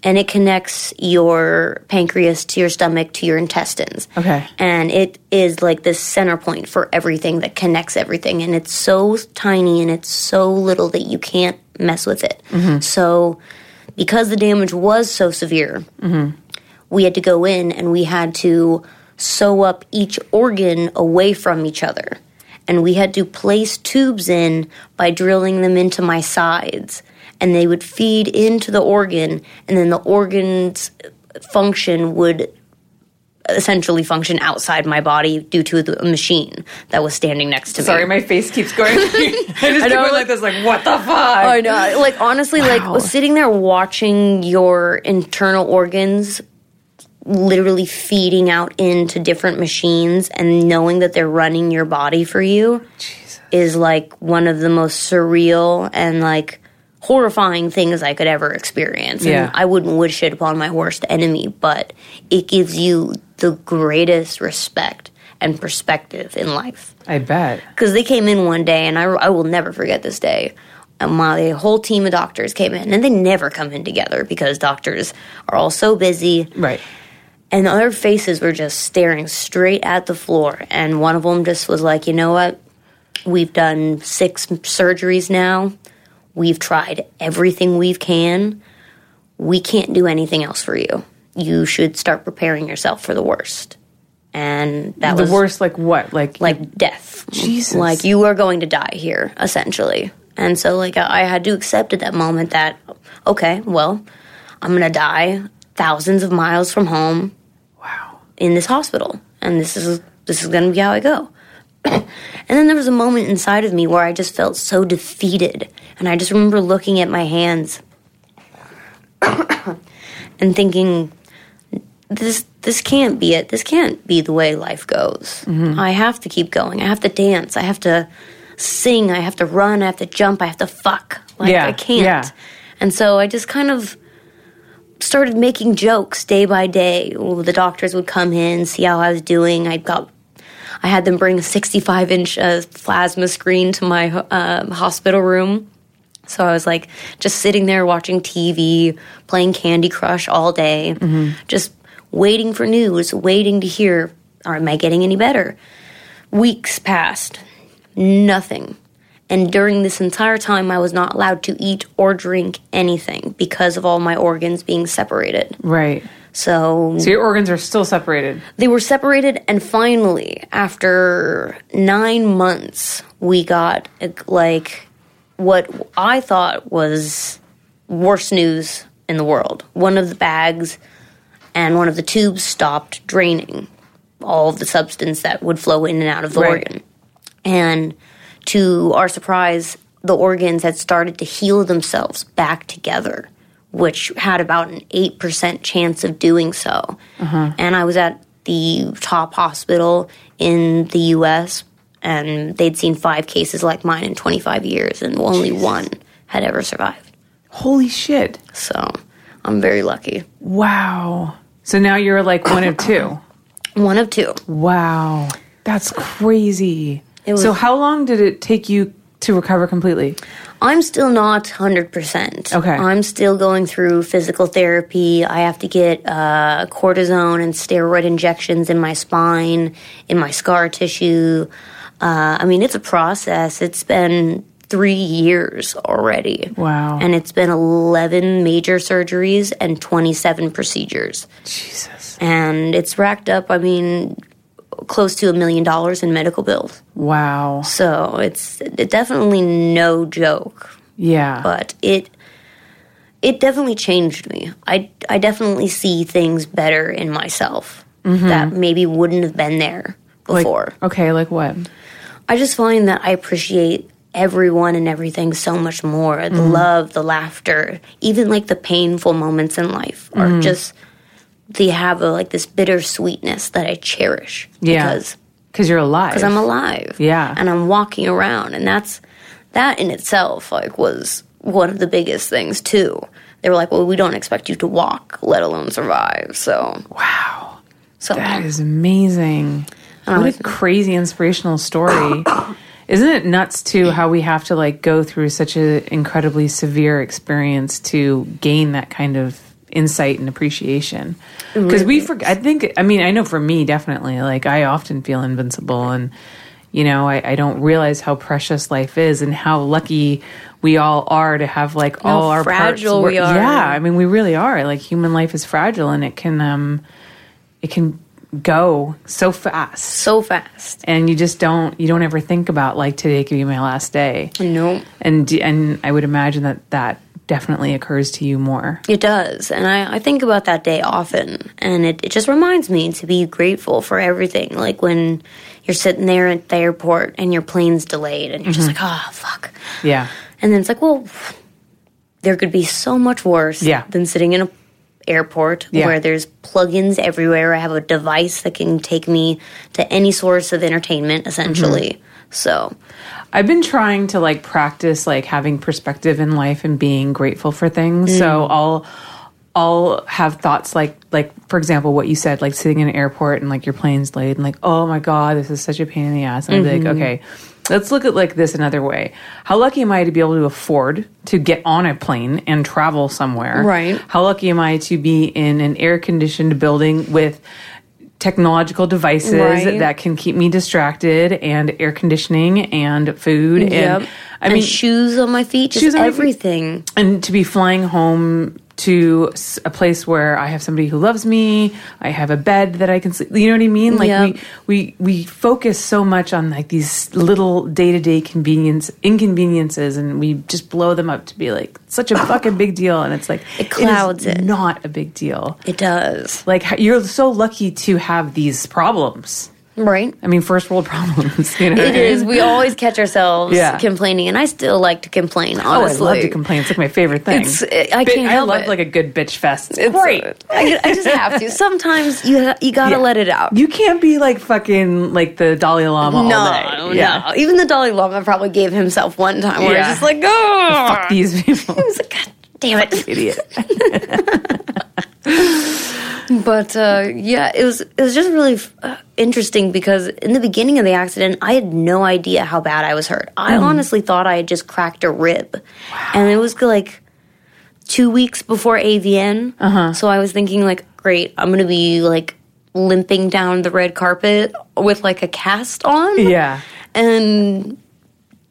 And it connects your pancreas to your stomach to your intestines. Okay. And it is like this center point for everything that connects everything. And it's so tiny and it's so little that you can't mess with it. Mm-hmm. So, because the damage was so severe, mm-hmm. we had to go in and we had to sew up each organ away from each other. And we had to place tubes in by drilling them into my sides. And they would feed into the organ, and then the organ's function would essentially function outside my body due to the machine that was standing next to me. Sorry, my face keeps going. I just keep know, going like this, like what the fuck? I know. Like honestly, Wow. like sitting there watching your internal organs literally feeding out into different machines and knowing that they're running your body for you is like one of the most surreal and like horrifying things I could ever experience. Yeah. I wouldn't wish it upon my worst enemy, but it gives you the greatest respect and perspective in life. I bet. Because they came in one day, and I, I will never forget this day. And my whole team of doctors came in, and they never come in together because doctors are all so busy. Right. And their faces were just staring straight at the floor. And one of them just was like, you know what? We've done six surgeries now. We've tried everything we can. We can't do anything else for you. You should start preparing yourself for the worst. And that The was worst, like what? Like, like death. Jesus. Like you are going to die here, essentially. And so, like, I I had to accept at that moment that, okay, well, I'm going to die thousands of miles from home wow. in this hospital, and this is this is going to be how I go. and then there was a moment inside of me where I just felt so defeated, and I just remember looking at my hands and thinking, "This this can't be it. This can't be the way life goes. Mm-hmm. I have to keep going. I have to dance. I have to sing. I have to run. I have to jump. I have to fuck. Like Yeah, I can't." yeah. And so I just kind of started making jokes day by day. The doctors would come in, see how I was doing. I got, I had them bring a 65 inch uh, plasma screen to my uh, hospital room. So I was like just sitting there watching TV, playing Candy Crush all day, just waiting for news, waiting to hear, or am I getting any better? Weeks passed, nothing. And during this entire time, I was not allowed to eat or drink anything because of all my organs being separated. Right. So So your organs are still separated. they were separated, and finally, after nine months, we got like what I thought was worst news in the world. One of the bags and one of the tubes stopped draining all of the substance that would flow in and out of the Right. organ. And to our surprise, the organs had started to heal themselves back together, which had about an 8% chance of doing so. Uh-huh. And I was at the top hospital in the US, and they'd seen five cases like mine in 25 years, and only one had ever survived. Holy shit. So I'm very lucky. Wow. So now you're like one of two. One of two. Wow. That's crazy. It was- so how long did it take you to recover completely? I'm still not 100%. Okay. I'm still going through physical therapy. I have to get uh, cortisone and steroid injections in my spine, in my scar tissue. Uh, I mean, it's a process. It's been three years already. Wow. And it's been 11 major surgeries and 27 procedures. Jesus. And it's racked up, I mean, close to a million dollars in medical bills. Wow. So it's definitely no joke Yeah. but it it definitely changed me. I I definitely see things better in myself mm-hmm. that maybe wouldn't have been there like, before. okay, like what? I just find that I appreciate everyone and everything so much more. The mm-hmm. love, the laughter, even like the painful moments in life are mm-hmm. just they have a, like this bittersweetness that I cherish Yeah. because Because you're alive. because I'm alive. Yeah. And I'm walking around and that's that in itself like was one of the biggest things too. They were like, "Well, we don't expect you to walk, let alone survive." So, wow. so That is amazing. What a crazy inspirational story. Isn't it nuts too how we have to like go through such an incredibly severe experience to gain that kind of insight and appreciation? Because we forget. I think. I mean, I know for me, definitely. Like I often feel invincible, and you know, I, I don't realize how precious life is and how lucky we all are to have like all our fragile we are. Yeah, I mean, we really are. Like human life is fragile, and it can um, it can go so fast so fast. and you just don't you don't ever think about like today could be my last day No, and and i would imagine that that definitely occurs to you more it does, and I, I think about that day often, and it, it just reminds me to be grateful for everything. Like when you're sitting there at the airport and your plane's delayed, and you're just like, "Oh fuck," yeah and then it's like, "Well, there could be so much worse Yeah. than sitting in a airport Yeah. where there's plugins everywhere. I have a device that can take me to any source of entertainment, essentially. Mm-hmm. So, I've been trying to like practice like having perspective in life and being grateful for things. So mm. I'll I'll have thoughts like like for example what you said like sitting in an airport and like your plane's late and like oh my god this is such a pain in the ass. And I'd be like mm-hmm. okay let's look at like this another way. How lucky am I to be able to afford to get on a plane and travel somewhere? Right. how lucky am I to be in an air conditioned building with technological devices Right. that can keep me distracted and air conditioning and food yep. and I And mean shoes on my feet, just my feet. everything. and to be flying home to a place where I have somebody who loves me, I have a bed that I can sleep. You know what I mean? Like Yep. we we we focus so much on like these little day to day convenience inconveniences, and we just blow them up to be like such a fucking big deal, and it's like It clouds is it. Not a big deal. It does. Like you're so lucky to have these problems. Right? I mean, first world problems. You know, It is. We always catch ourselves Yeah. complaining, and I still like to complain. Oh, I Honestly, love to complain. It's like my favorite thing. It's- eh, I can't I help love it. like a good bitch fest. It's, It's great. Eh, I, I just have to. Sometimes you you gotta Yeah. let it out. You can't be like fucking like the Dalai Lama all no, day. no. Even the Dalai Lama probably gave himself one time where Yeah. it's just like, oh, Fuck these people. I was like, God damn it. Idiot. But uh, yeah, it was it was just really uh, interesting because in the beginning of the accident, I had no idea how bad I was hurt. I Mm. honestly thought I had just cracked a rib, and it was like two weeks before AVN. Uh-huh. So I was thinking like, great, I'm gonna be like limping down the red carpet with like a cast on. Yeah. and.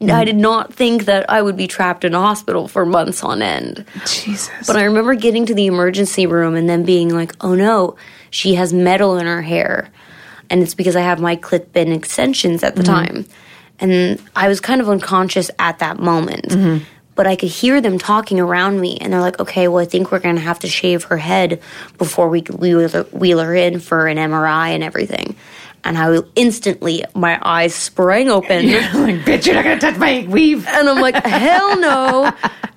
I mm-hmm. did not think that I would be trapped in a hospital for months on end. Jesus. But I remember getting to the emergency room and then being like, oh no, she has metal in her hair. And it's because I have my clip in extensions at the mm-hmm. time. And I was kind of unconscious at that moment. Mm-hmm. But I could hear them talking around me. And they're like, okay, well, I think we're going to have to shave her head before we wheel her, wheel her in for an MRI and everything. And I instantly, my eyes sprang open. like, bitch, you're not gonna touch my weave. And I'm like, hell no.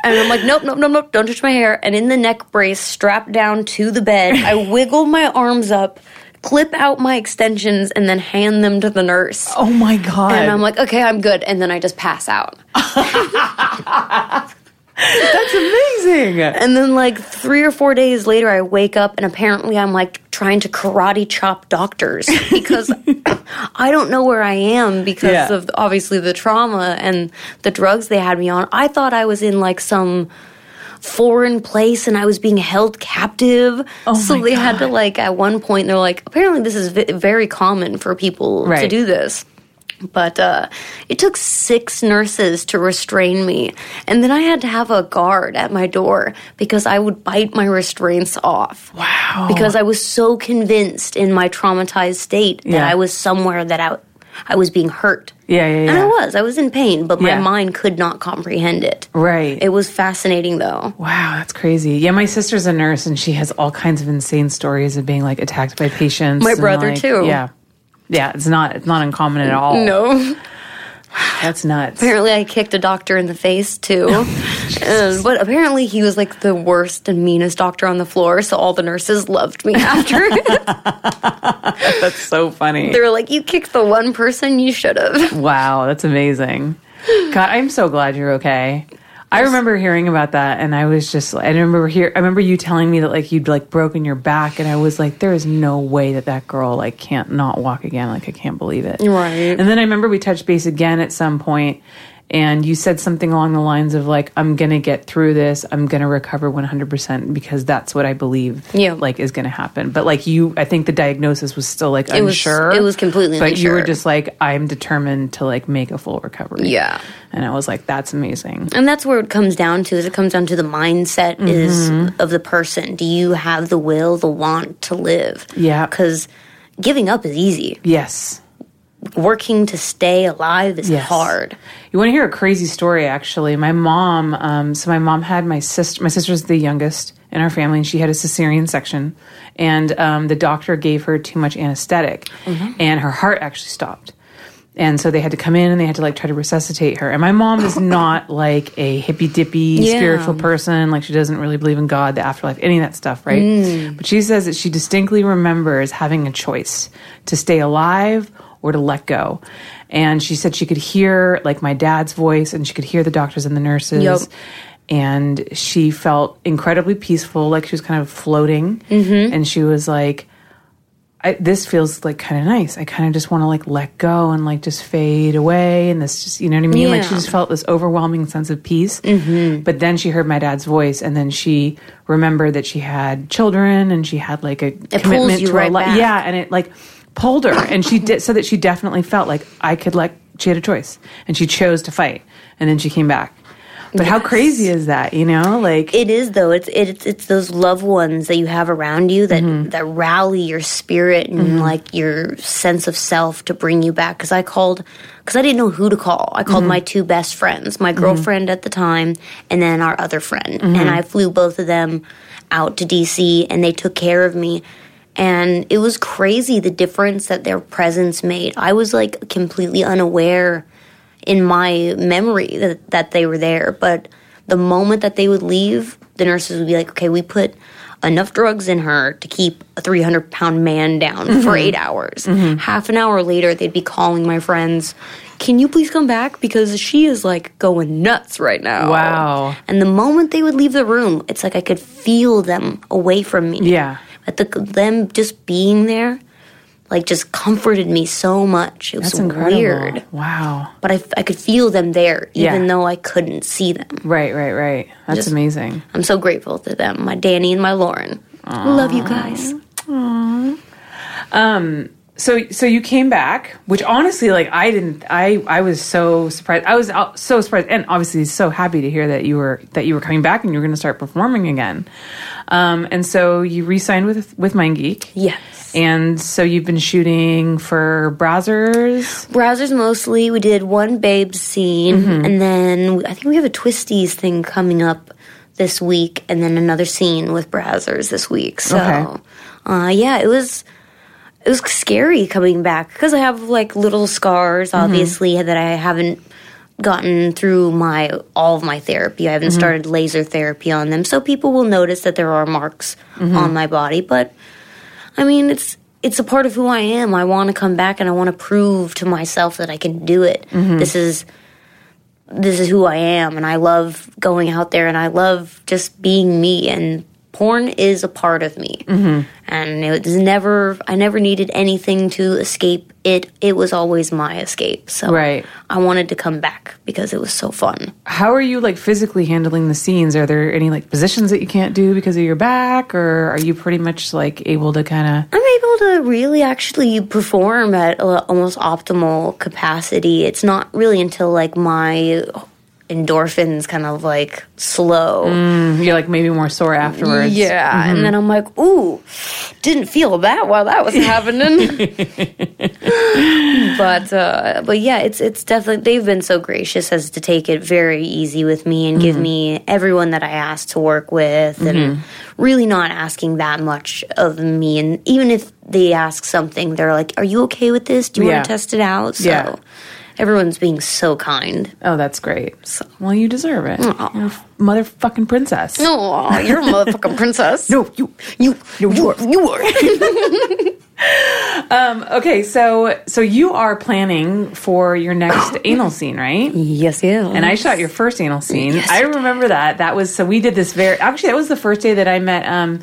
And I'm like, nope, nope, nope, nope, don't touch my hair. And in the neck brace, strapped down to the bed, I wiggle my arms up, clip out my extensions, and then hand them to the nurse. Oh my god. And I'm like, okay, I'm good. And then I just pass out. that's amazing. And then, like, three or four days later, I wake up and apparently I'm like trying to karate chop doctors because I don't know where I am because Yeah. of obviously the trauma and the drugs they had me on. I thought I was in like some foreign place and I was being held captive. Oh so Oh my they had to, like, at one point, they're like, apparently this is v- very common for people to do this. But uh, it took six nurses to restrain me. And then I had to have a guard at my door because I would bite my restraints off. Wow. Because I was so convinced in my traumatized state that Yeah. I was somewhere that I, I was being hurt. Yeah, yeah, And I was. I was in pain, but my Yeah. mind could not comprehend it. Right. It was fascinating, though. Wow, that's crazy. Yeah, my sister's a nurse and she has all kinds of insane stories of being like attacked by patients. My brother, like- too. Yeah. Yeah, it's not it's not uncommon at all. No. That's nuts. Apparently, I kicked a doctor in the face too. And- but apparently, he was like the worst and meanest doctor on the floor, so all the nurses loved me after. That's so funny. they were like, "You kicked the one person you should have." Wow, that's amazing. God, I'm so glad you're okay. I remember hearing about that, and I was just, I remember here, I remember you telling me that like you'd like broken your back, and I was like, there is no way that that girl like can't not walk again. Like I can't believe it. Right. And then I remember we touched base again at some point, and you said something along the lines of like, I'm gonna get through this. I'm gonna recover 100 percent because that's what I believe. Yeah. like is gonna happen. But like you, I think the diagnosis was still like It was- unsure. it was completely But you were just like, I'm determined to like make a full recovery. Yeah. And I was like, that's amazing. And that's where it comes down to. Is it comes down to the mindset is Mm-hmm. of the person. Do you have the will, the want to live? Yeah. Because giving up is easy. Yes. Working to stay alive is Yes. hard. You want to hear a crazy story? Actually, my mom. Um, so my mom had my sister. My sister's the youngest in our family, and she had a cesarean section, and um, the doctor gave her too much anesthetic, and her heart actually stopped. And so they had to come in and they had to like try to resuscitate her. And my mom is not like a hippy dippy Yeah. spiritual person. Like she doesn't really believe in God, the afterlife, any of that stuff, right? But she says that she distinctly remembers having a choice to stay alive or to let go. And she said she could hear like my dad's voice and she could hear the doctors and the nurses. Yep. And she felt incredibly peaceful, like she was kind of floating. And she was like, I, this feels like kind of nice. I kind of just want to like let go and like just fade away. And this just, you know what I mean? Like she just felt this overwhelming sense of peace. Mm-hmm. But then she heard my dad's voice and then she remembered that she had children and she had like a commitment to right her life. Yeah. And it like pulled her. And she did, so that she definitely felt like I could like, she had a choice and she chose to fight. And then she came back. But how crazy is that, you know? Like, It is though. It's it's it's those loved ones that you have around you that Mm-hmm. that rally your spirit and like your sense of self to bring you back. Because I called because I didn't know who to call. I Mm-hmm. called my two best friends, my girlfriend at the time, and then our other friend, Mm-hmm. and I flew both of them out to DC, and they took care of me. And it was crazy the difference that their presence made. I was like completely unaware in my memory that, that they were there. But the moment that they would leave, the nurses would be like, okay, we put enough drugs in her to keep a 300 pound man down for mm-hmm. eight hours. Mm-hmm. Half an hour later, they'd be calling my friends, can you please come back? Because she is like going nuts right now. Wow. And the moment they would leave the room, it's like I could feel them away from me. yeah. But the, them just being there, like, just comforted me so much. It was weird Wow. but I, I could feel them there even Yeah. though I couldn't see them. Right, right, right. That's Just- amazing. I'm so grateful to them, my Danny and my Lauren. Love you guys. So, so you came back, which honestly, like I didn't, I, I was so surprised. I was so surprised, and obviously so happy to hear that you were that you were coming back and you were going to start performing again. Um, and so you re-signed with with MindGeek, Yes. and so you've been shooting for Brazzers. Brazzers mostly. We did one babe scene, Mm-hmm. and then I think we have a Twistys thing coming up this week, and then another scene with Brazzers this week. So, Okay. uh, yeah, it was. It was scary coming back because I have like little scars, Mm-hmm. obviously, that I haven't gotten through my all of my therapy. I haven't Mm-hmm. started laser therapy on them, so people will notice that there are marks Mm-hmm. on my body. But I mean, it's it's a part of who I am. I want to come back and I want to prove to myself that I can do it. Mm-hmm. This is this is who I am, and I love going out there, and I love just being me. And porn is a part of me, Mm-hmm. and it was never. I never needed anything to escape it. It was always my escape. So Right. I wanted to come back because it was so fun. How are you like physically handling the scenes? Are there any like positions that you can't do because of your back, or are you pretty much like able to kind of? I'm able to really actually perform at almost optimal capacity. It's not really until like my endorphins kind of like slow. Mm, you're like maybe more sore afterwards. Yeah, and mm-hmm. then I'm like, ooh, didn't feel that while that was happening. but uh, but yeah, it's it's definitely they've been so gracious as to take it very easy with me and give mm-hmm. me everyone that I asked to work with, and mm-hmm. really not asking that much of me. And even if they ask something, they're like, "Are you okay with this? Do you Yeah. want to test it out?" So Yeah. Everyone's being so kind. Oh, that's great. well, you deserve it. Aw. You're a motherfucking princess. Oh, you're a motherfucking princess. No, you. you, No, you are. you are. Okay, so so you are planning for your next anal scene, right? yes, yeah. And I shot your first anal scene. Yes, I remember that. That was so we did this very actually that was the first day that I met um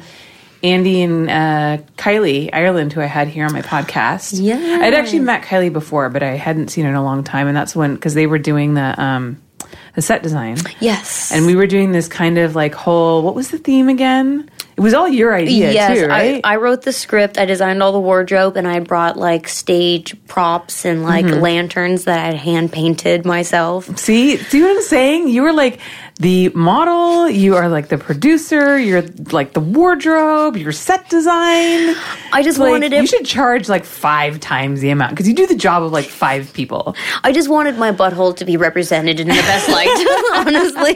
Andy and uh, Kylie Ireland, who I had here on my podcast. Yeah. I'd actually met Kylie before, but I hadn't seen her in a long time, and that's when because they were doing the um, the set design, Yes. and we were doing this kind of like whole. What was the theme again? It was all your idea yes, too, right? I, I wrote the script. I designed all the wardrobe, and I brought like stage props and like Mm-hmm. lanterns that I had hand painted myself. See, see what I'm saying? You were like the model, you are like the producer, you're like the wardrobe, your set design. I just Like, wanted you should charge like five times the amount because you do the job of like five people. I just wanted my butthole to be represented in the best light. honestly,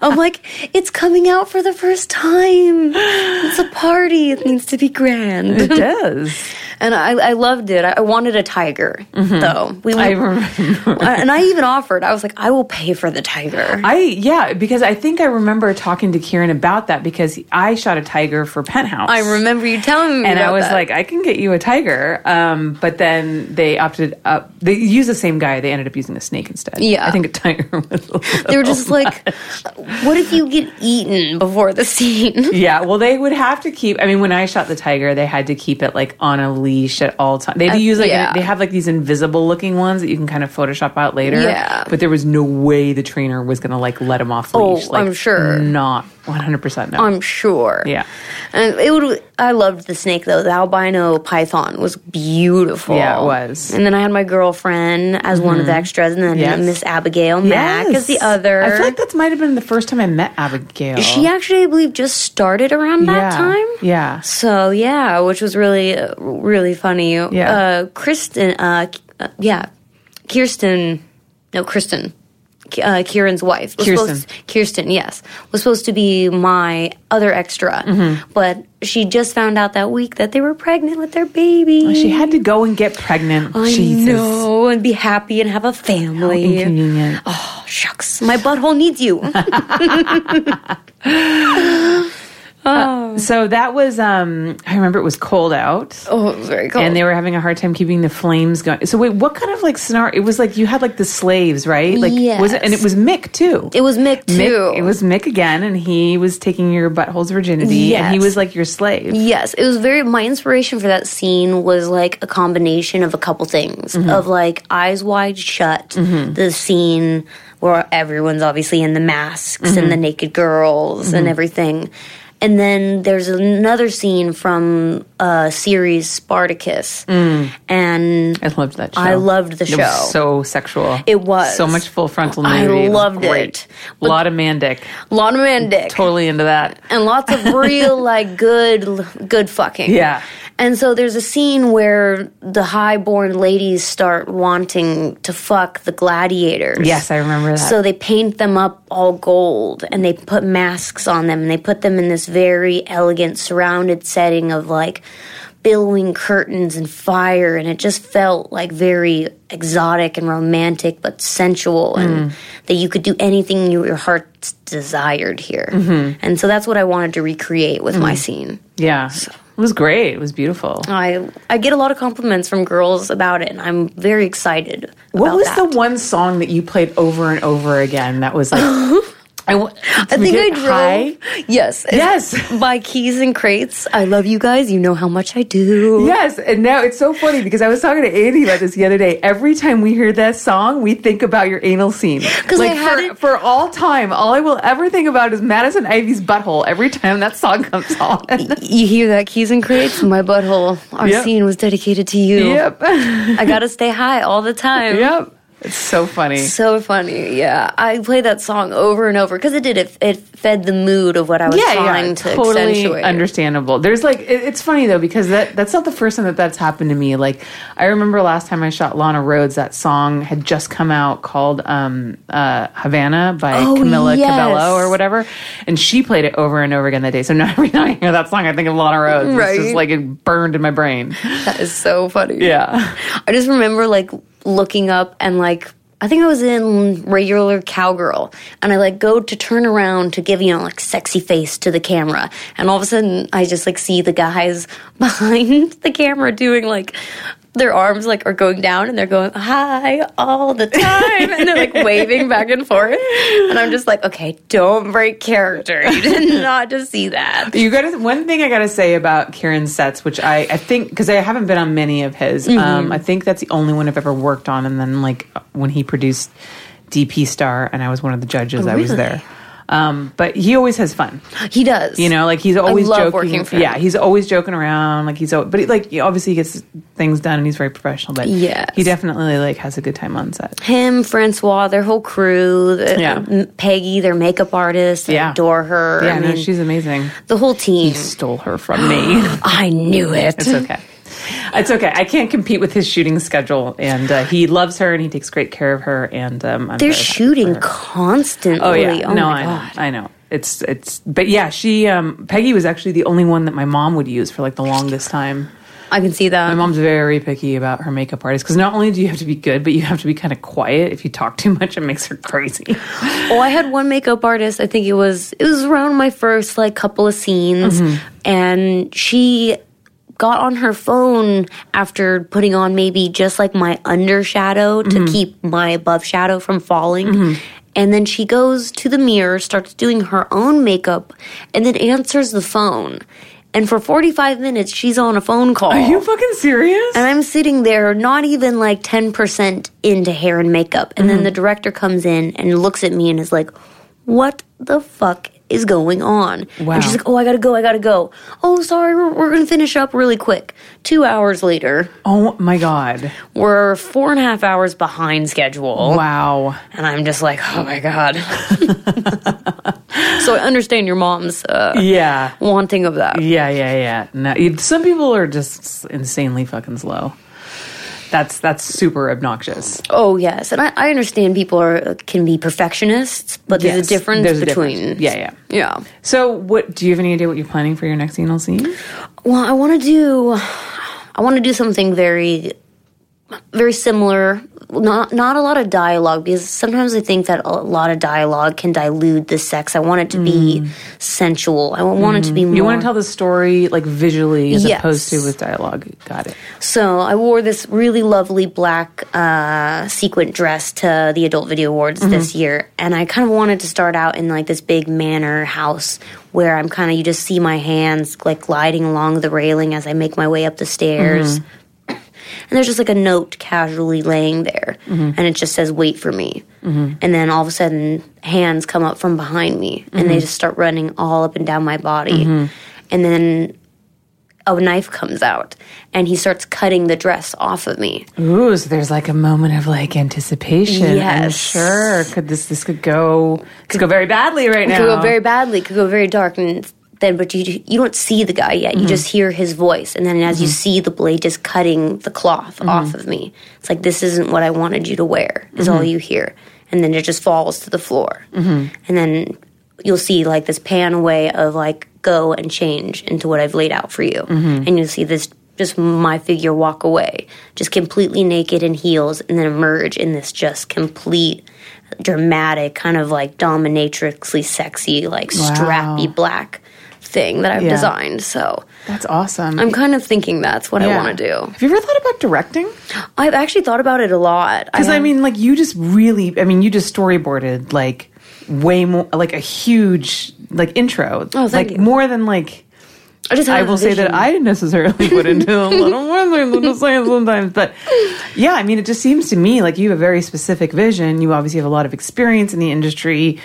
I'm like, it's coming out for the first time. It's a party. It needs to be grand. It does. And I, I loved it. I, wanted a tiger though. We Mm-hmm. I remember. and I even offered. I was like, I will pay for the tiger. I yeah, because I think I remember talking to Kieran about that because I shot a tiger for Penthouse. I remember you telling me, and I was that. like, I can get you a tiger. Um, but then they opted up. They used the same guy. They ended up using a snake instead. Yeah. I think a tiger was. A they were just like, what if you get eaten before the scene? Yeah, well, they would have to keep. I mean, when I shot the tiger, they had to keep it like on a leash at all times. They had uh, use like yeah. they have like these invisible looking ones that you can kind of Photoshop out later. Yeah. but there was no way the trainer was going to like let him off Oh, leash. Like, I'm sure. not one hundred percent. No, I'm sure. Yeah. And it would. I loved the snake though. The albino python was beautiful. Yeah, it was. Mm-hmm. And then I had my girlfriend as one of the extras, and then Yes. Miss Abigail Mac as the other. I feel like that might have been the first time I met Abigail. she actually, I believe, just started around that yeah. time. Yeah. So yeah, which was really, really funny. Yeah. Uh, Kristen. Uh, uh, yeah. Kirsten. No, Kristen. Uh, Kieran's wife. was Kirsten. supposed- Kirsten, yes, was supposed to be my other extra, Mm-hmm. but she just found out that week that they were pregnant with their baby. She had to go and get pregnant. I Jesus. know, and be happy and have a family. Inconvenient. Oh shucks, my butthole needs you. So that was. um I remember it was cold out. oh, it was very cold. and they were having a hard time keeping the flames going. So wait, what kind of like scenario? It was like you had like the slaves, right? Like was it? And it was Mick too. it was Mick too. Mick, it was Mick again, and he was taking your butthole's virginity, and he was like your slave. Yes, it was very. My inspiration for that scene was like a combination of a couple things Mm-hmm. of like eyes wide shut, the scene where everyone's obviously in the masks Mm-hmm. and the naked girls and everything. And then there's another scene from a series Spartacus, mm. and I loved that show. I loved the It show. was so sexual. It was. so much full frontal nudity. I loved it. A lot of man dick. a lot of man dick. Totally into that. and lots of real like good good fucking Yeah. And so there's a scene where the highborn ladies start wanting to fuck the gladiators. Yes, I remember that. so they paint them up all gold and they put masks on them and they put them in this very elegant surrounded setting of like billowing curtains and fire and it just felt like very exotic and romantic but sensual and mm. that you could do anything your heart desired here. Mm-hmm. And so that's what i wanted to recreate with my mm. scene. Yeah, it was great. It was beautiful. i i get a lot of compliments from girls about it and i'm very excited What about was that. the one song that you played over and over again? That was like. I, w- I think I drove. High? Yes. Yes. By Keys N Krates. I love you guys. You know how much I do. Yes, and now it's so funny because I was talking to Andy about this the other day. Every time we hear that song, we think about your anal scene. 'Cause like I had for, it- for all time, all I will ever think about is Madison Ivy's butthole every time that song comes on. You hear that Keys N Krates? My butthole. Our Yep. scene was dedicated to you. yep, I gotta stay high all the time. yep. It's so funny. So funny, yeah. I played that song over and over because it did. It, it fed the mood of what I was trying to totally accentuate. understandable. There's like it, it's funny though because that that's not the first time that that's happened to me. Like I remember last time I shot Lana Rhoades, that song had just come out called um, uh, Havana by Oh, Camila yes. Cabello or whatever, and she played it over and over again that day. So now every time I hear that song, I think of Lana Rhoades. It's Right. just like it burned in my brain. That is so funny. Yeah, I just remember like looking up and like I think I was in regular cowgirl and I like go to turn around to give, you know, like sexy face to the camera. And all of a sudden I just like see the guys behind the camera doing like their arms like are going down and they're going hi all the time and they're like waving back and forth. And I'm just like, okay, don't break character. You did not just see that. You got to one thing I got to say about Kieran's sets, which I I think because I haven't been on many of his. Mm-hmm. Um, I think that's the only one I've ever worked on, and then like when he produced DP Star, and I was one of the judges, I was there. Um, but he always has fun, He does. you know. Like he's always joking. working for him. yeah, he's always joking around. Like he's, al- but he, like he obviously gets things done, and he's very professional. But Yes. he definitely like has a good time on set. him, Francois, their whole crew, the, Yeah. Peggy, their makeup artist, I adore her. Yeah, I no, mean, she's amazing. the whole team. He stole her from me. I knew it. It's okay. It's okay. I can't compete with his shooting schedule, and uh, he loves her and he takes great care of her. And um, I'm They're shooting constantly. Oh yeah, Oh no, I god. know, I know. It's it's, but yeah, she um, Peggy was actually the only one that my mom would use for like the longest time. I can see that. My mom's very picky about her makeup artist because not only do you have to be good, but you have to be kind of quiet. If you talk too much, it makes her crazy. Oh, I had one makeup artist. I think it was it was around my first like couple of scenes, and she got on her phone after putting on maybe just like my undershadow to keep my above shadow from falling. And then she goes to the mirror, starts doing her own makeup, and then answers the phone. And for 45 minutes, she's on a phone call. Are you fucking serious? And I'm sitting there, not even like 10% into hair and makeup. And Mm-hmm. then the director comes in and looks at me and is like, What the fuck is going on? Wow. And she's like, Oh, I gotta go, I gotta go. Oh, sorry, we're, we're gonna finish up really quick. Two hours later, oh my god! we're four and a half hours behind schedule. Wow. And I'm just like, Oh my God. so I understand your mom's uh, Yeah. wanting of that. Yeah, yeah, yeah. No, some people are just insanely fucking slow. That's that's super obnoxious. Oh yes, and I, I understand people are can be perfectionists, but there's Yes, a difference there's a between difference. Yeah, yeah. yeah. So, what do you have any idea what you're planning for your next anal scene? Well, I want to do I want to do something very very similar. Not not a lot of dialogue because sometimes I think that a lot of dialogue can dilute the sex. I want it to be sensual. I want it to be more. Mm. You want to tell the story like visually as Yes. opposed to with dialogue. Got it. So I wore this really lovely black uh, sequin dress to the Adult Video Awards this year, and I kind of wanted to start out in like this big manor house where I'm kind of you just see my hands like gliding along the railing as I make my way up the stairs. And there's just like a note casually laying there, mm-hmm. and it just says "Wait for me." Mm-hmm. And then all of a sudden, hands come up from behind me, and they mm-hmm. just start running all up and down my body. And then a knife comes out and he starts cutting the dress off of me. Ooh, so there's like a moment of like anticipation. I'm sure. Could this this could go could go very badly right now? could go very badly, could go very dark and then but you you don't see the guy yet. You mm-hmm. just hear his voice and then as you mm-hmm. see the blade just cutting the cloth mm-hmm. off of me. It's like this isn't what I wanted you to wear. Is all you hear. And then it just falls to the floor. And then you'll see like this pan away of like go and change into what I've laid out for you. And you'll see this just my figure walk away, just completely naked in heels, and then emerge in this just complete, dramatic, kind of like dominatrixly sexy, like strappy black thing that I've Yeah. designed. So That's awesome. I'm kind of thinking that's what I want to do. Have you ever thought about directing? I've actually thought about it a lot. Because I have- mean, like you just really, I mean, you just storyboarded like way more, like a huge like intro. Oh, thank like you. more than like I just I will say that. I necessarily put into a little more than I'm just saying sometimes. But yeah, I mean, it just seems to me like you have a very specific vision. You obviously have a lot of experience in the industry.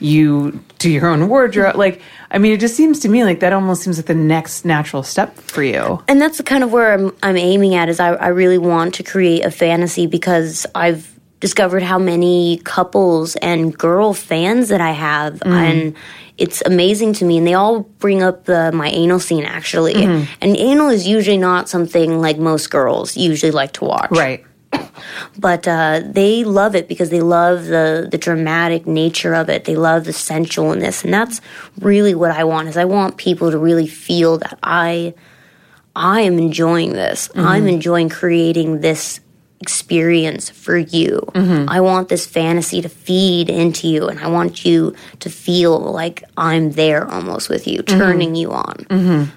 You do your own wardrobe. Like, I mean, it just seems to me like that almost seems like the next natural step for you. and that's the kind of where I'm, I'm aiming at is I, I really want to create a fantasy because I've discovered how many couples and girl fans that I have mm-hmm. and it's amazing to me and they all bring up the my anal scene actually mm-hmm. and anal is usually not something like most girls usually like to watch Right. But uh, they love it because they love the the dramatic nature of it. They love the sensualness, and that's really what I want. Is I want people to really feel that I I am enjoying this. Mm-hmm. I'm enjoying creating this experience for you. Mm-hmm. I want this fantasy to feed into you, and I want you to feel like I'm there almost with you, mm-hmm. turning you on.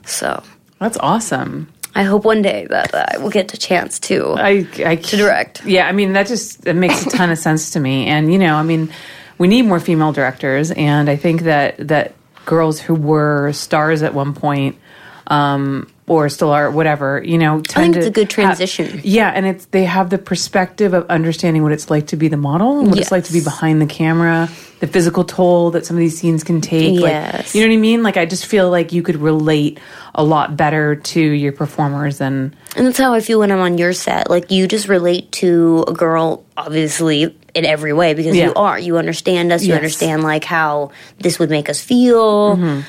So. That's awesome. I hope one day that I will get a chance to I, I to direct. Yeah, I mean that just that makes a ton of sense to me. And you know, I mean, we need more female directors, and I think that that girls who were stars at one point, um, or still are, whatever, you know, tend think it's a good have- transition. yeah, and it's they have the perspective of understanding what it's like to be the model and what it's like to be behind the camera, the physical toll that some of these scenes can take. Like, Yes. you know what I mean? Like I just feel like you could relate a lot better to your performers than And that's how I feel when I'm on your set. Like you just relate to a girl, obviously in every way because Yeah. you are. You understand us. You Yes. understand like how this would make us feel. Mm-hmm.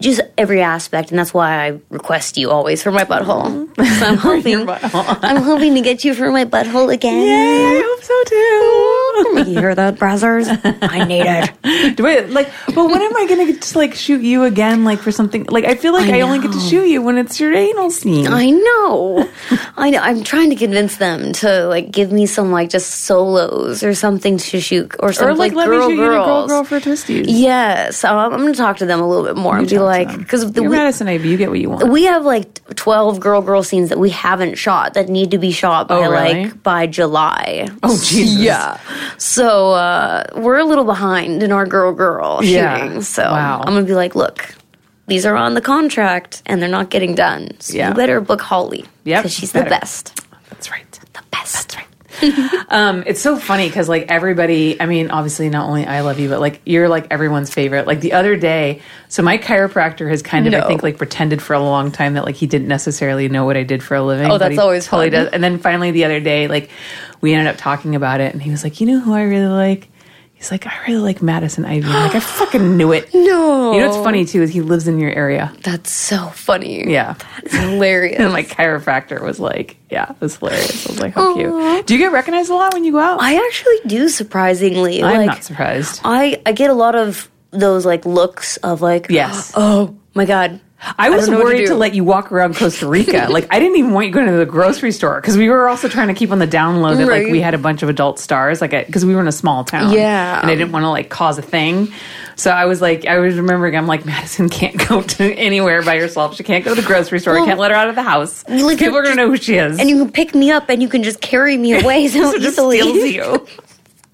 Just every aspect, and that's why I request you always for my butthole. So I'm hoping, butthole. I'm hoping to get you for my butthole again. Yay, I hope so too. You hear that, Brazzers? I need it. Do I like? But when am I going to get to like shoot you again? Like for something? Like I feel like I I, only get to shoot you when it's your anal scene. I know. I know. I'm trying to convince them to like give me some like just solos or something to shoot or or something like, let girl me shoot you in a girl girl for Twistys. Yes, so I'm, I'm going to talk to them a little bit more and be like, because you're we, Madison you get what you want. we have like 12 girl girl scenes that we haven't shot that need to be shot by Oh, really? like by July. Oh, Jesus. Yeah. So uh, we're a little behind in our girl girl Yeah. shooting. So Wow. I'm gonna be like, look, these are on the contract and they're not getting done. So Yeah. you better book Holly. Yep, Because she's better. the best. That's right. The best. That's right. Um, it's so funny because like everybody, I mean, obviously not only I love you, but like you're like everyone's favorite. Like the other day, so my chiropractor has kind of, I think, like pretended for a long time that like he didn't necessarily know what I did for a living. Oh, that's always totally fun. does. And then finally the other day, like we ended up talking about it, and he was like, "You know who I really like." He's like, I really like Madison Ivy. I'm like, I fucking knew it. No. You know what's funny too is he lives in your area. That's so funny. Yeah. It's hilarious. And my chiropractor was like, yeah, it was hilarious. I was like, how cute. Do you get recognized a lot when you go out? I actually do surprisingly. I'm like, not surprised. I I get a lot of those like looks of like Yes. oh my god I was know what to worried to, let you walk around Costa Rica. like I didn't even want you going to the grocery store because we were also trying to keep on the download that like we had a bunch of adult stars, like because we were in a small town. Yeah. and I didn't want to like cause a thing. So I was like, I was remembering, I'm like, Madison can't go to anywhere by herself. She can't go to the grocery store. I can't let her out of the house. like, People are gonna know who she is. and you can pick me up and you can just carry me away so, so just easily. steals you.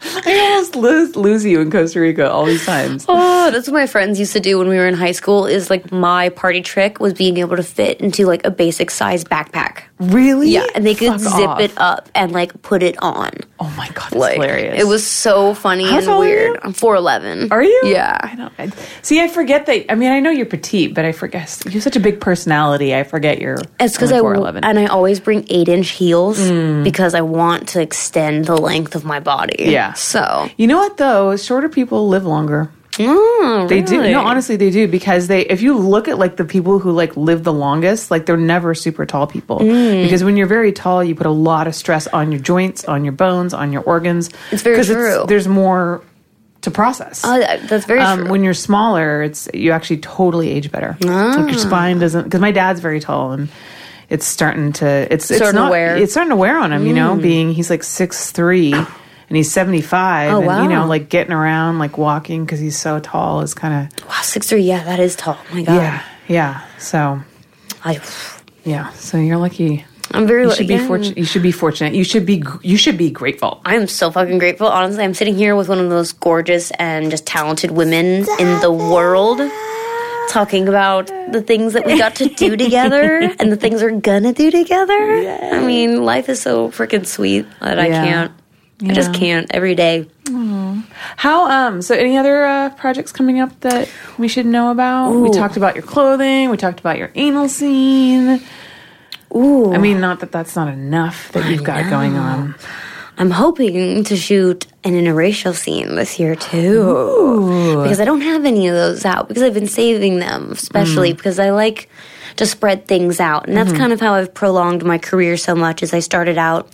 I almost lose, lose you in Costa Rica all these times. Oh, that's what my friends used to do when we were in high school. Is like my party trick was being able to fit into like a basic size backpack. Really? Yeah, and they could Fuck zip off. it up and like put it on. Oh my god, that's Like hilarious. it was so funny How and tall are you? weird. I'm four eleven. Are you? Yeah. I don't. I, see, I forget that. I mean, I know you're petite, but I forget you have such a big personality. I forget you're. It's because I 4'11". and I always bring eight inch heels mm. because I want to extend the length of my body. Yeah. So You know what though? Shorter people live longer. Mm, They do. No, honestly, they do because they. If you look at like the people who like live the longest, like they're never super tall people. Mm. Because when you're very tall, you put a lot of stress on your joints, on your bones, on your organs. It's very true. there's more to process. Oh, that's very um, true. when you're smaller, it's you actually totally age better. Like Ah. your spine doesn't because my dad's very tall and it's starting to it's it's Starting to not wear. Mm. it's starting to wear on him. You know, being he's like six three and he's seventy five. Oh, and, You know, like getting around, like walking because he's so tall is kind of wow, six three. Yeah, that is tall. Oh my God. yeah yeah. So I, yeah, so you're lucky. I'm very. You should be fortunate. You should be fortunate. You should be you should be grateful. I am so fucking grateful. Honestly, I'm sitting here with one of the most gorgeous and just talented women in the world. Talking about the things that we got to do together and the things we're gonna do together. I mean, life is so freaking sweet that I Yeah. I just can't every day. How um so any other uh, projects coming up that we should know about? We talked about your clothing, we talked about your anal scene. Ooh. I mean, not that that's not enough that you've got going on. I'm hoping to shoot an interracial scene this year too. Because I don't have any of those out because I've been saving them, especially because I like to spread things out. And that's kind of how I've prolonged my career so much as I started out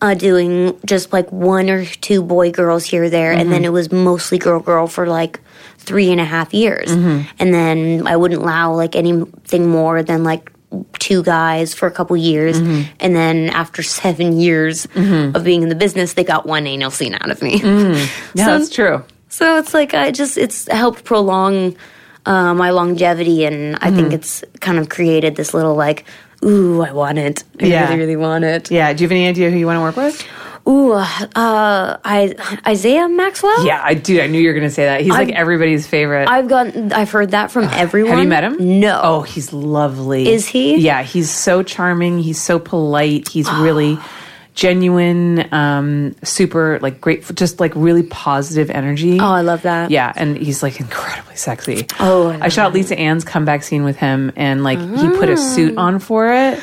uh, doing just like one or two boy girls here or there and then mm-hmm. it was mostly girl girl for like three and a half years. Mm-hmm. And then I wouldn't allow like anything more than like two guys for a couple years. Mm-hmm. And then after seven years of being in the business they got one anal scene out of me. Yeah, So- that's true. so it's like i just it's helped prolong uh, my longevity and i think it's kind of created this little like ooh i want it i Yeah. really really want it Yeah. Do you have any idea who you want to work with? ooh uh, I, isaiah maxwell Yeah, I do. I knew you were going to say that. He's like I'm- everybody's favorite. i've gotten i've heard that from everyone have you met him? no Oh, he's lovely. Is he? Yeah, he's so charming. He's so polite. He's really genuine, um, super like grateful, just like really positive energy. oh i love that Yeah, and he's like incredibly sexy. Oh, I I shot Lisa Ann's comeback scene with him, and like he put a suit on for it.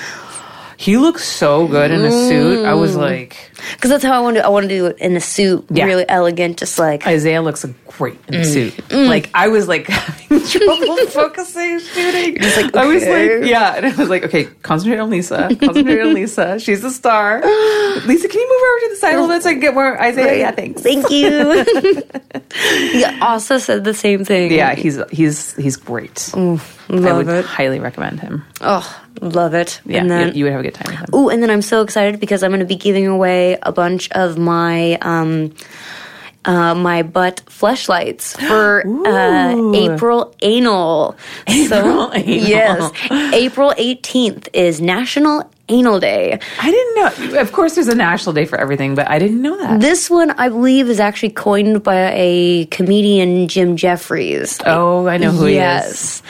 He looks so good in a suit. I was like, Because that's how I want to. I want to do it in a suit, Yeah. really elegant, just like Isaiah looks great in Mm. a suit. Like I was like having trouble focusing shooting. like, I was okay. like, yeah, and I was like, okay, concentrate on Lisa. Concentrate on Lisa. She's the star. Lisa, can you move over to the side a little bit so I can get more Isaiah? Yeah, thanks. Thank you. yeah, also said the same thing. Yeah, he's he's he's great. I love would it. highly recommend him. Oh, love it. Yeah, and then, you, you would have a good time with him. Ooh, and then I'm so excited because I'm going to be giving away a bunch of my um, uh, my butt fleshlights for uh, April anal. April anal. Yes, April 18th is National Anal Day. I didn't know. Of course, there's a national day for everything, but I didn't know that. This one, I believe, is actually coined by a comedian, Jim Jefferies. oh, I know who he is. yes.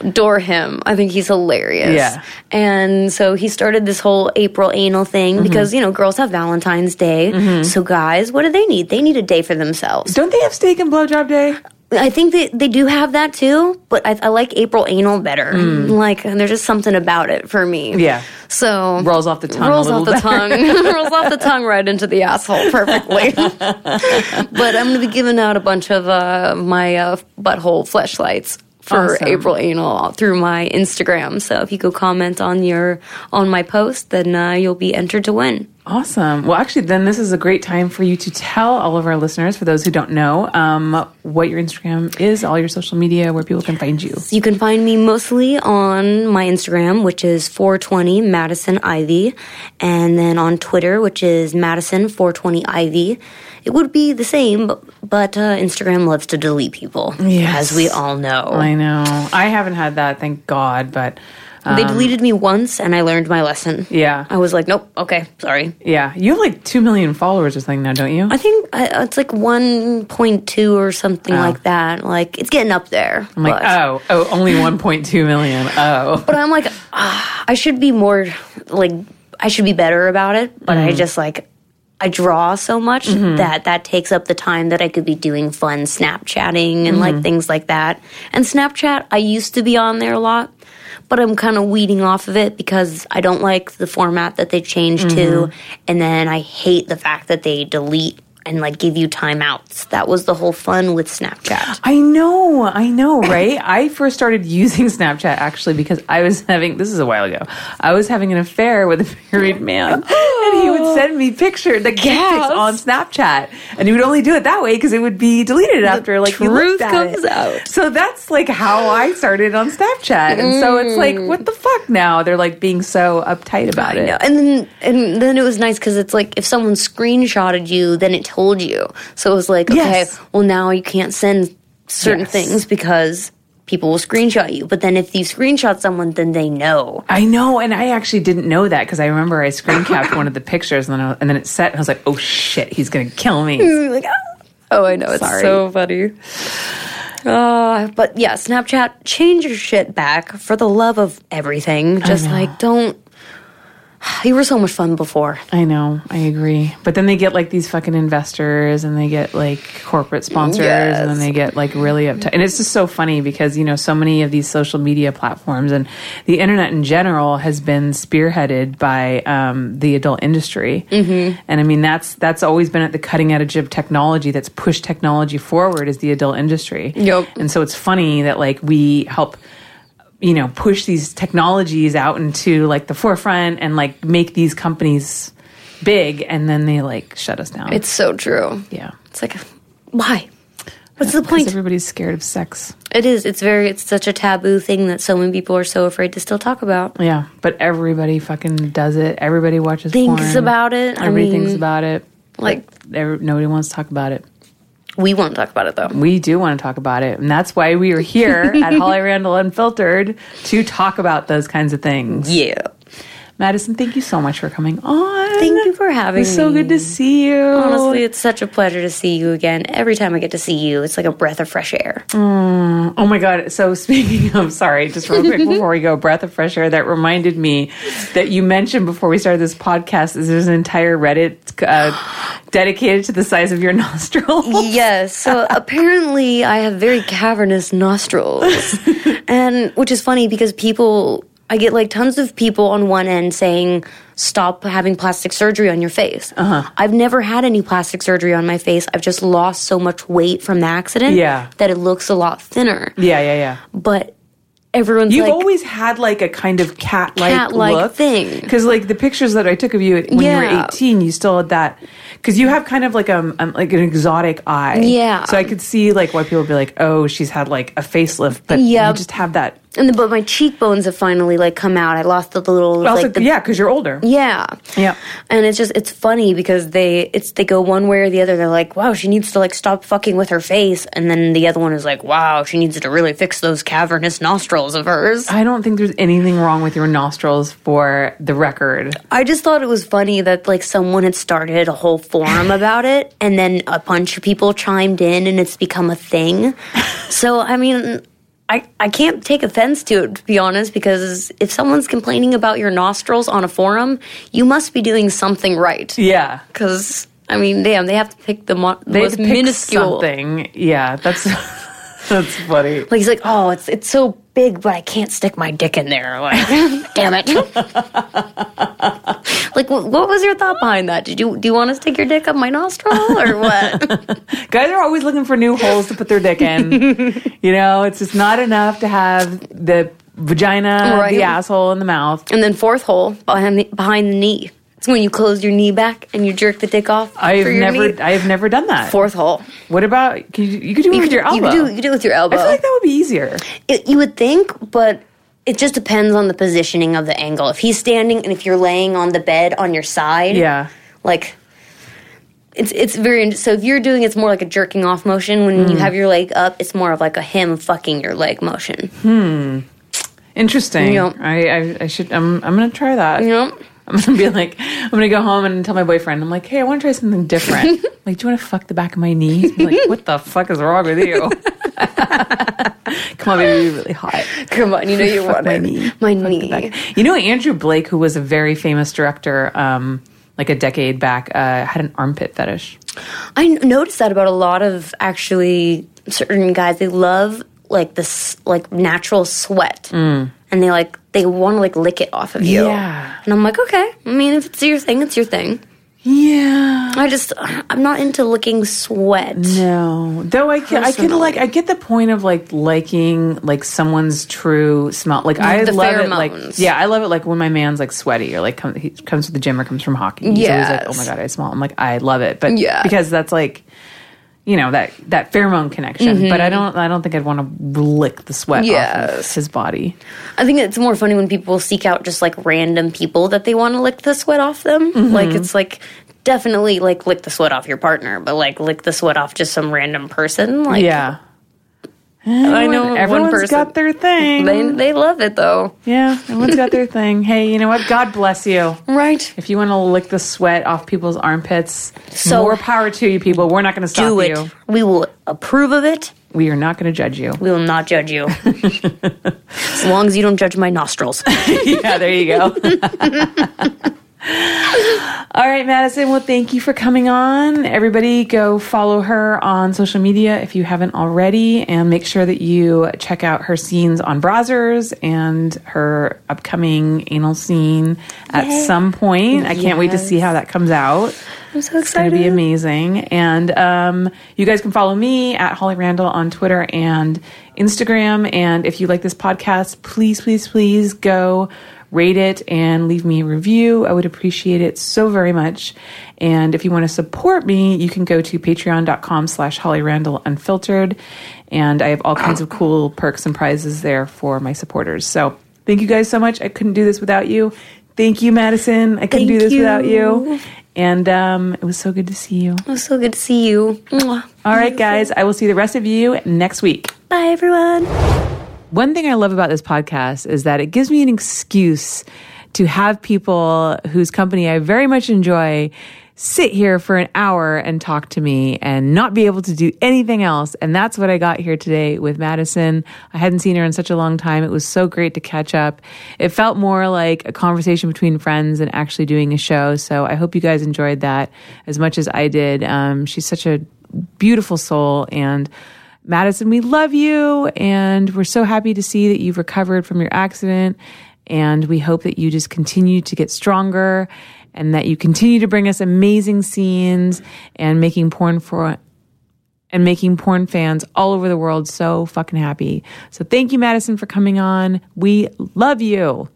Adore him. I think he's hilarious. Yeah. And so he started this whole April anal thing Mm-hmm. because, you know, girls have Valentine's Day. So guys, what do they need? They need a day for themselves. Don't they have steak and blowjob day? I think they, they do have that too, but I, I like April anal better. Like, there's just something about it for me. Mm. Yeah. So Rolls off the tongue Rolls off the better. tongue. rolls off the tongue right into the asshole perfectly. but I'm going to be giving out a bunch of uh, my uh, butthole fleshlights for Awesome. April anal through my Instagram. So if you go comment on your on my post, then uh, you'll be entered to win. Awesome. Well, actually, then this is a great time for you to tell all of our listeners, for those who don't know, um, what your Instagram is, all your social media, where people can find you. You can find me mostly on my Instagram, which is 420 Madison Ivy, and then on Twitter, which is Madison 420 Ivy. It would be the same, but, but uh, Instagram loves to delete people, Yes. as we all know. I know. I haven't had that, thank God, but they deleted me once, and I learned my lesson. yeah. I was like, nope, okay, sorry. Yeah. You have like 2 million followers or something now, don't you? I think uh, it's like 1.2 or something like that. Like, it's getting up there. I'm like, oh, oh, only 1.2 million. Oh. But I'm like, ah, I should be more like I should be better about it. But I just like I draw so much mm-hmm. that that takes up the time that I could be doing fun Snapchatting and like mm-hmm. things like that. And Snapchat, I used to be on there a lot, but I'm kind of weeding off of it because I don't like the format that they changed to, mm-hmm. and then I hate the fact that they delete and like give you timeouts. That was the whole fun with Snapchat. I know, I know, right? I first started using Snapchat actually because I was having this is a while ago. I was having an affair with a married man, and he would send me pictures, the Yes. on Snapchat, and he would only do it that way because it would be deleted after like truth comes it. out. So that's like how I started on Snapchat, and so it's like, mm. what the fuck now? They're like being so uptight about it. Yeah, and then and then it was nice because it's like if someone screenshotted you, then it told you. So it was like, okay, well now you can't send certain Yes. things because people will screenshot you. But then if you screenshot someone, then they know. I know, and I actually didn't know that because I remember I screen capped one of the pictures, and then I, and then it set, and I was like, "Oh shit, he's gonna kill me." like, ah. oh, I know, it's Sorry. so funny. Uh, but yeah, Snapchat, change your shit back for the love of everything. Just like don't. You were so much fun before. I know, I agree. But then they get like these fucking investors and they get like corporate sponsors and then they get like really uptight. And it's just so funny because, you know, so many of these social media platforms and the internet in general has been spearheaded by um, the adult industry. Mm-hmm. And I mean, that's that's always been at the cutting edge of technology that's pushed technology forward is the adult industry. Yep. And so it's funny that like we help you know push these technologies out into like the forefront and like make these companies big and then they like shut us down It's so true. yeah It's like, why? What's the point? everybody's scared of sex It is. It's very. It's such a taboo thing that so many people are so afraid to still talk about. yeah but everybody fucking does it everybody watches Thinks porn. about it. I everybody mean, thinks about it like Every, nobody wants to talk about it we won't talk about it though. we do want to talk about it and that's why we are here at holly randall unfiltered to talk about those kinds of things Yeah. Madison thank you so much for coming on Thank you for having me. it's so good to see you Honestly, it's such a pleasure to see you again. Every time I get to see you, it's like a breath of fresh air. Oh my god! So speaking of, sorry, just real quick before we go, breath of fresh air. That reminded me that you mentioned before we started this podcast is there's an entire Reddit uh, dedicated to the size of your nostrils. Yes. So apparently, I have very cavernous nostrils, and which is funny because people. I get like tons of people on one end saying, stop having plastic surgery on your face. Uh-huh. I've never had any plastic surgery on my face. I've just lost so much weight from the accident Yeah. that it looks a lot thinner. Yeah, yeah, yeah. But everyone's You've like, always had like a kind of cat-like, Cat-like look thing. Because like the pictures that I took of you when you were 18, you still had that. Because you have kind of like a um like an exotic eye. Yeah. So I could see like why people would be like, oh, she's had like a facelift, but Yeah. you just have that. And the, but my cheekbones have finally like come out. I lost the little Also, like the yeah, because you're older. Yeah. Yeah. And it's just it's funny because they it's they go one way or the other. They're like, "Wow, she needs to like stop fucking with her face." And then the other one is like, "Wow, she needs to really fix those cavernous nostrils of hers." I don't think there's anything wrong with your nostrils for the record. I just thought it was funny that like someone had started a whole forum about it and then a bunch of people chimed in and it's become a thing. So, I mean, I, I can't take offense to it, to be honest, because if someone's complaining about your nostrils on a forum, you must be doing something right. Yeah. Because, I mean, damn, they have to pick the, mo- the most minuscule. something. Yeah, that's that's funny. Like, he's like, oh, it's, it's so big, but I can't stick my dick in there. Like, damn it. like, what was your thought behind that? Did you, do you want to stick your dick up my nostril or what? Guys are always looking for new holes to put their dick in. you know, it's just not enough to have the vagina, Right. the asshole, and the mouth. and then fourth hole behind the, behind the knee. It's when you close your knee back and you jerk the dick off. I've never, knee. I have never done that. Fourth hole. What about? You, you could do it with your elbow. You could do, you could do it with your elbow. I feel like that would be easier. It- you would think, but it just depends on the positioning of the angle. If he's standing and if you're laying on the bed on your side, Yeah. like it's it's very so if you're doing it's more like a jerking off motion when Mm. you have your leg up it's more of like a him fucking your leg motion Hmm. Interesting. Yep. I, I, I should. I'm, I'm gonna try that. know I'm gonna be like, I'm gonna go home and tell my boyfriend. I'm like, hey, I want to try something different. like, do you want to fuck the back of my knee? He's like, what the fuck is wrong with you? Come on, baby, you're really hot. come on you know you want my knee. my Fuck knee. You know, Andrew Blake, who was a very famous director, um, like a decade back, uh, had an armpit fetish. I noticed that about a lot of actually certain guys. They love like this like natural sweat, and they like they want to like lick it off of you. Yeah. and I'm like, okay. I mean, if it's your thing, it's your thing. Yeah. I just I'm not into licking sweat. No, though I can, I can like I get the point of like liking like someone's true smell. Like I The love it. Like yeah, I love it. Like when my man's like sweaty or like come, he comes to the gym or comes from hockey. He's always like, oh my god, I smell. I'm like I love it, but Yeah. because that's like you know that that pheromone connection. But I mm-hmm. don't I don't think I'd want to lick the sweat off of his body. I think it's more funny when people seek out just like random people that they want to lick the sweat off them. Mm-hmm. Like it's like definitely like lick the sweat off your partner, but like lick the sweat off just some random person. Like Yeah. I know everyone everyone's person. got their thing. they they love it though. yeah, everyone's got their thing. Hey, you know what? God bless you. Right. If you want to lick the sweat off people's armpits, So- more power to you, people. We're not going to stop Do it. you. We will approve of it. We are not going to judge you. We will not judge you. as long as you don't judge my nostrils. yeah, there you go. All right, Madison. Well, thank you for coming on. Everybody, go follow her on social media if you haven't already, and make sure that you check out her scenes on Brazzers and her upcoming anal scene at Yay. some point. I can't wait to see how that comes out. I'm so excited. It's going to be amazing. And um, you guys can follow me at Holly Randall on Twitter and Instagram. And if you like this podcast, please, please, please go rate it and leave me a review. I would appreciate it so very much. And if you want to support me, you can go to patreon.com slash Holly Randall Unfiltered. And I have all kinds of cool perks and prizes there for my supporters. So thank you guys so much. I couldn't do this without you. Thank you, Madison. I couldn't Thank do this you. without you. And um, it was so good to see you. It was so good to see you. All right, guys, I will see the rest of you next week. Bye, everyone. One thing I love about this podcast is that it gives me an excuse to have people whose company I very much enjoy sit here for an hour and talk to me and not be able to do anything else. And that's what I got here today with Madison. I hadn't seen her in such a long time. It was so great to catch up. It felt more like a conversation between friends and actually doing a show. So I hope you guys enjoyed that as much as I did. Um, she's such a beautiful soul and Madison, we love you and we're so happy to see that you've recovered from your accident And we hope that you just continue to get stronger and that you continue to bring us amazing scenes and making porn for and making porn fans all over the world so fucking happy. So thank you, Madison, for coming on. We love you.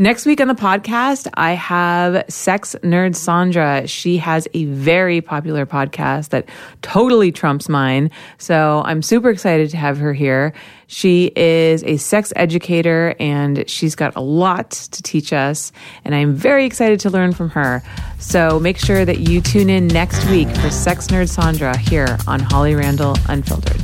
Next week on the podcast, I have sex nerd Sandra. She has a very popular podcast that totally trumps mine. So I'm super excited to have her here. She is a sex educator and she's got a lot to teach us. And I'm very excited to learn from her. So make sure that you tune in next week for Sex Nerd Sandra here on Holly Randall Unfiltered.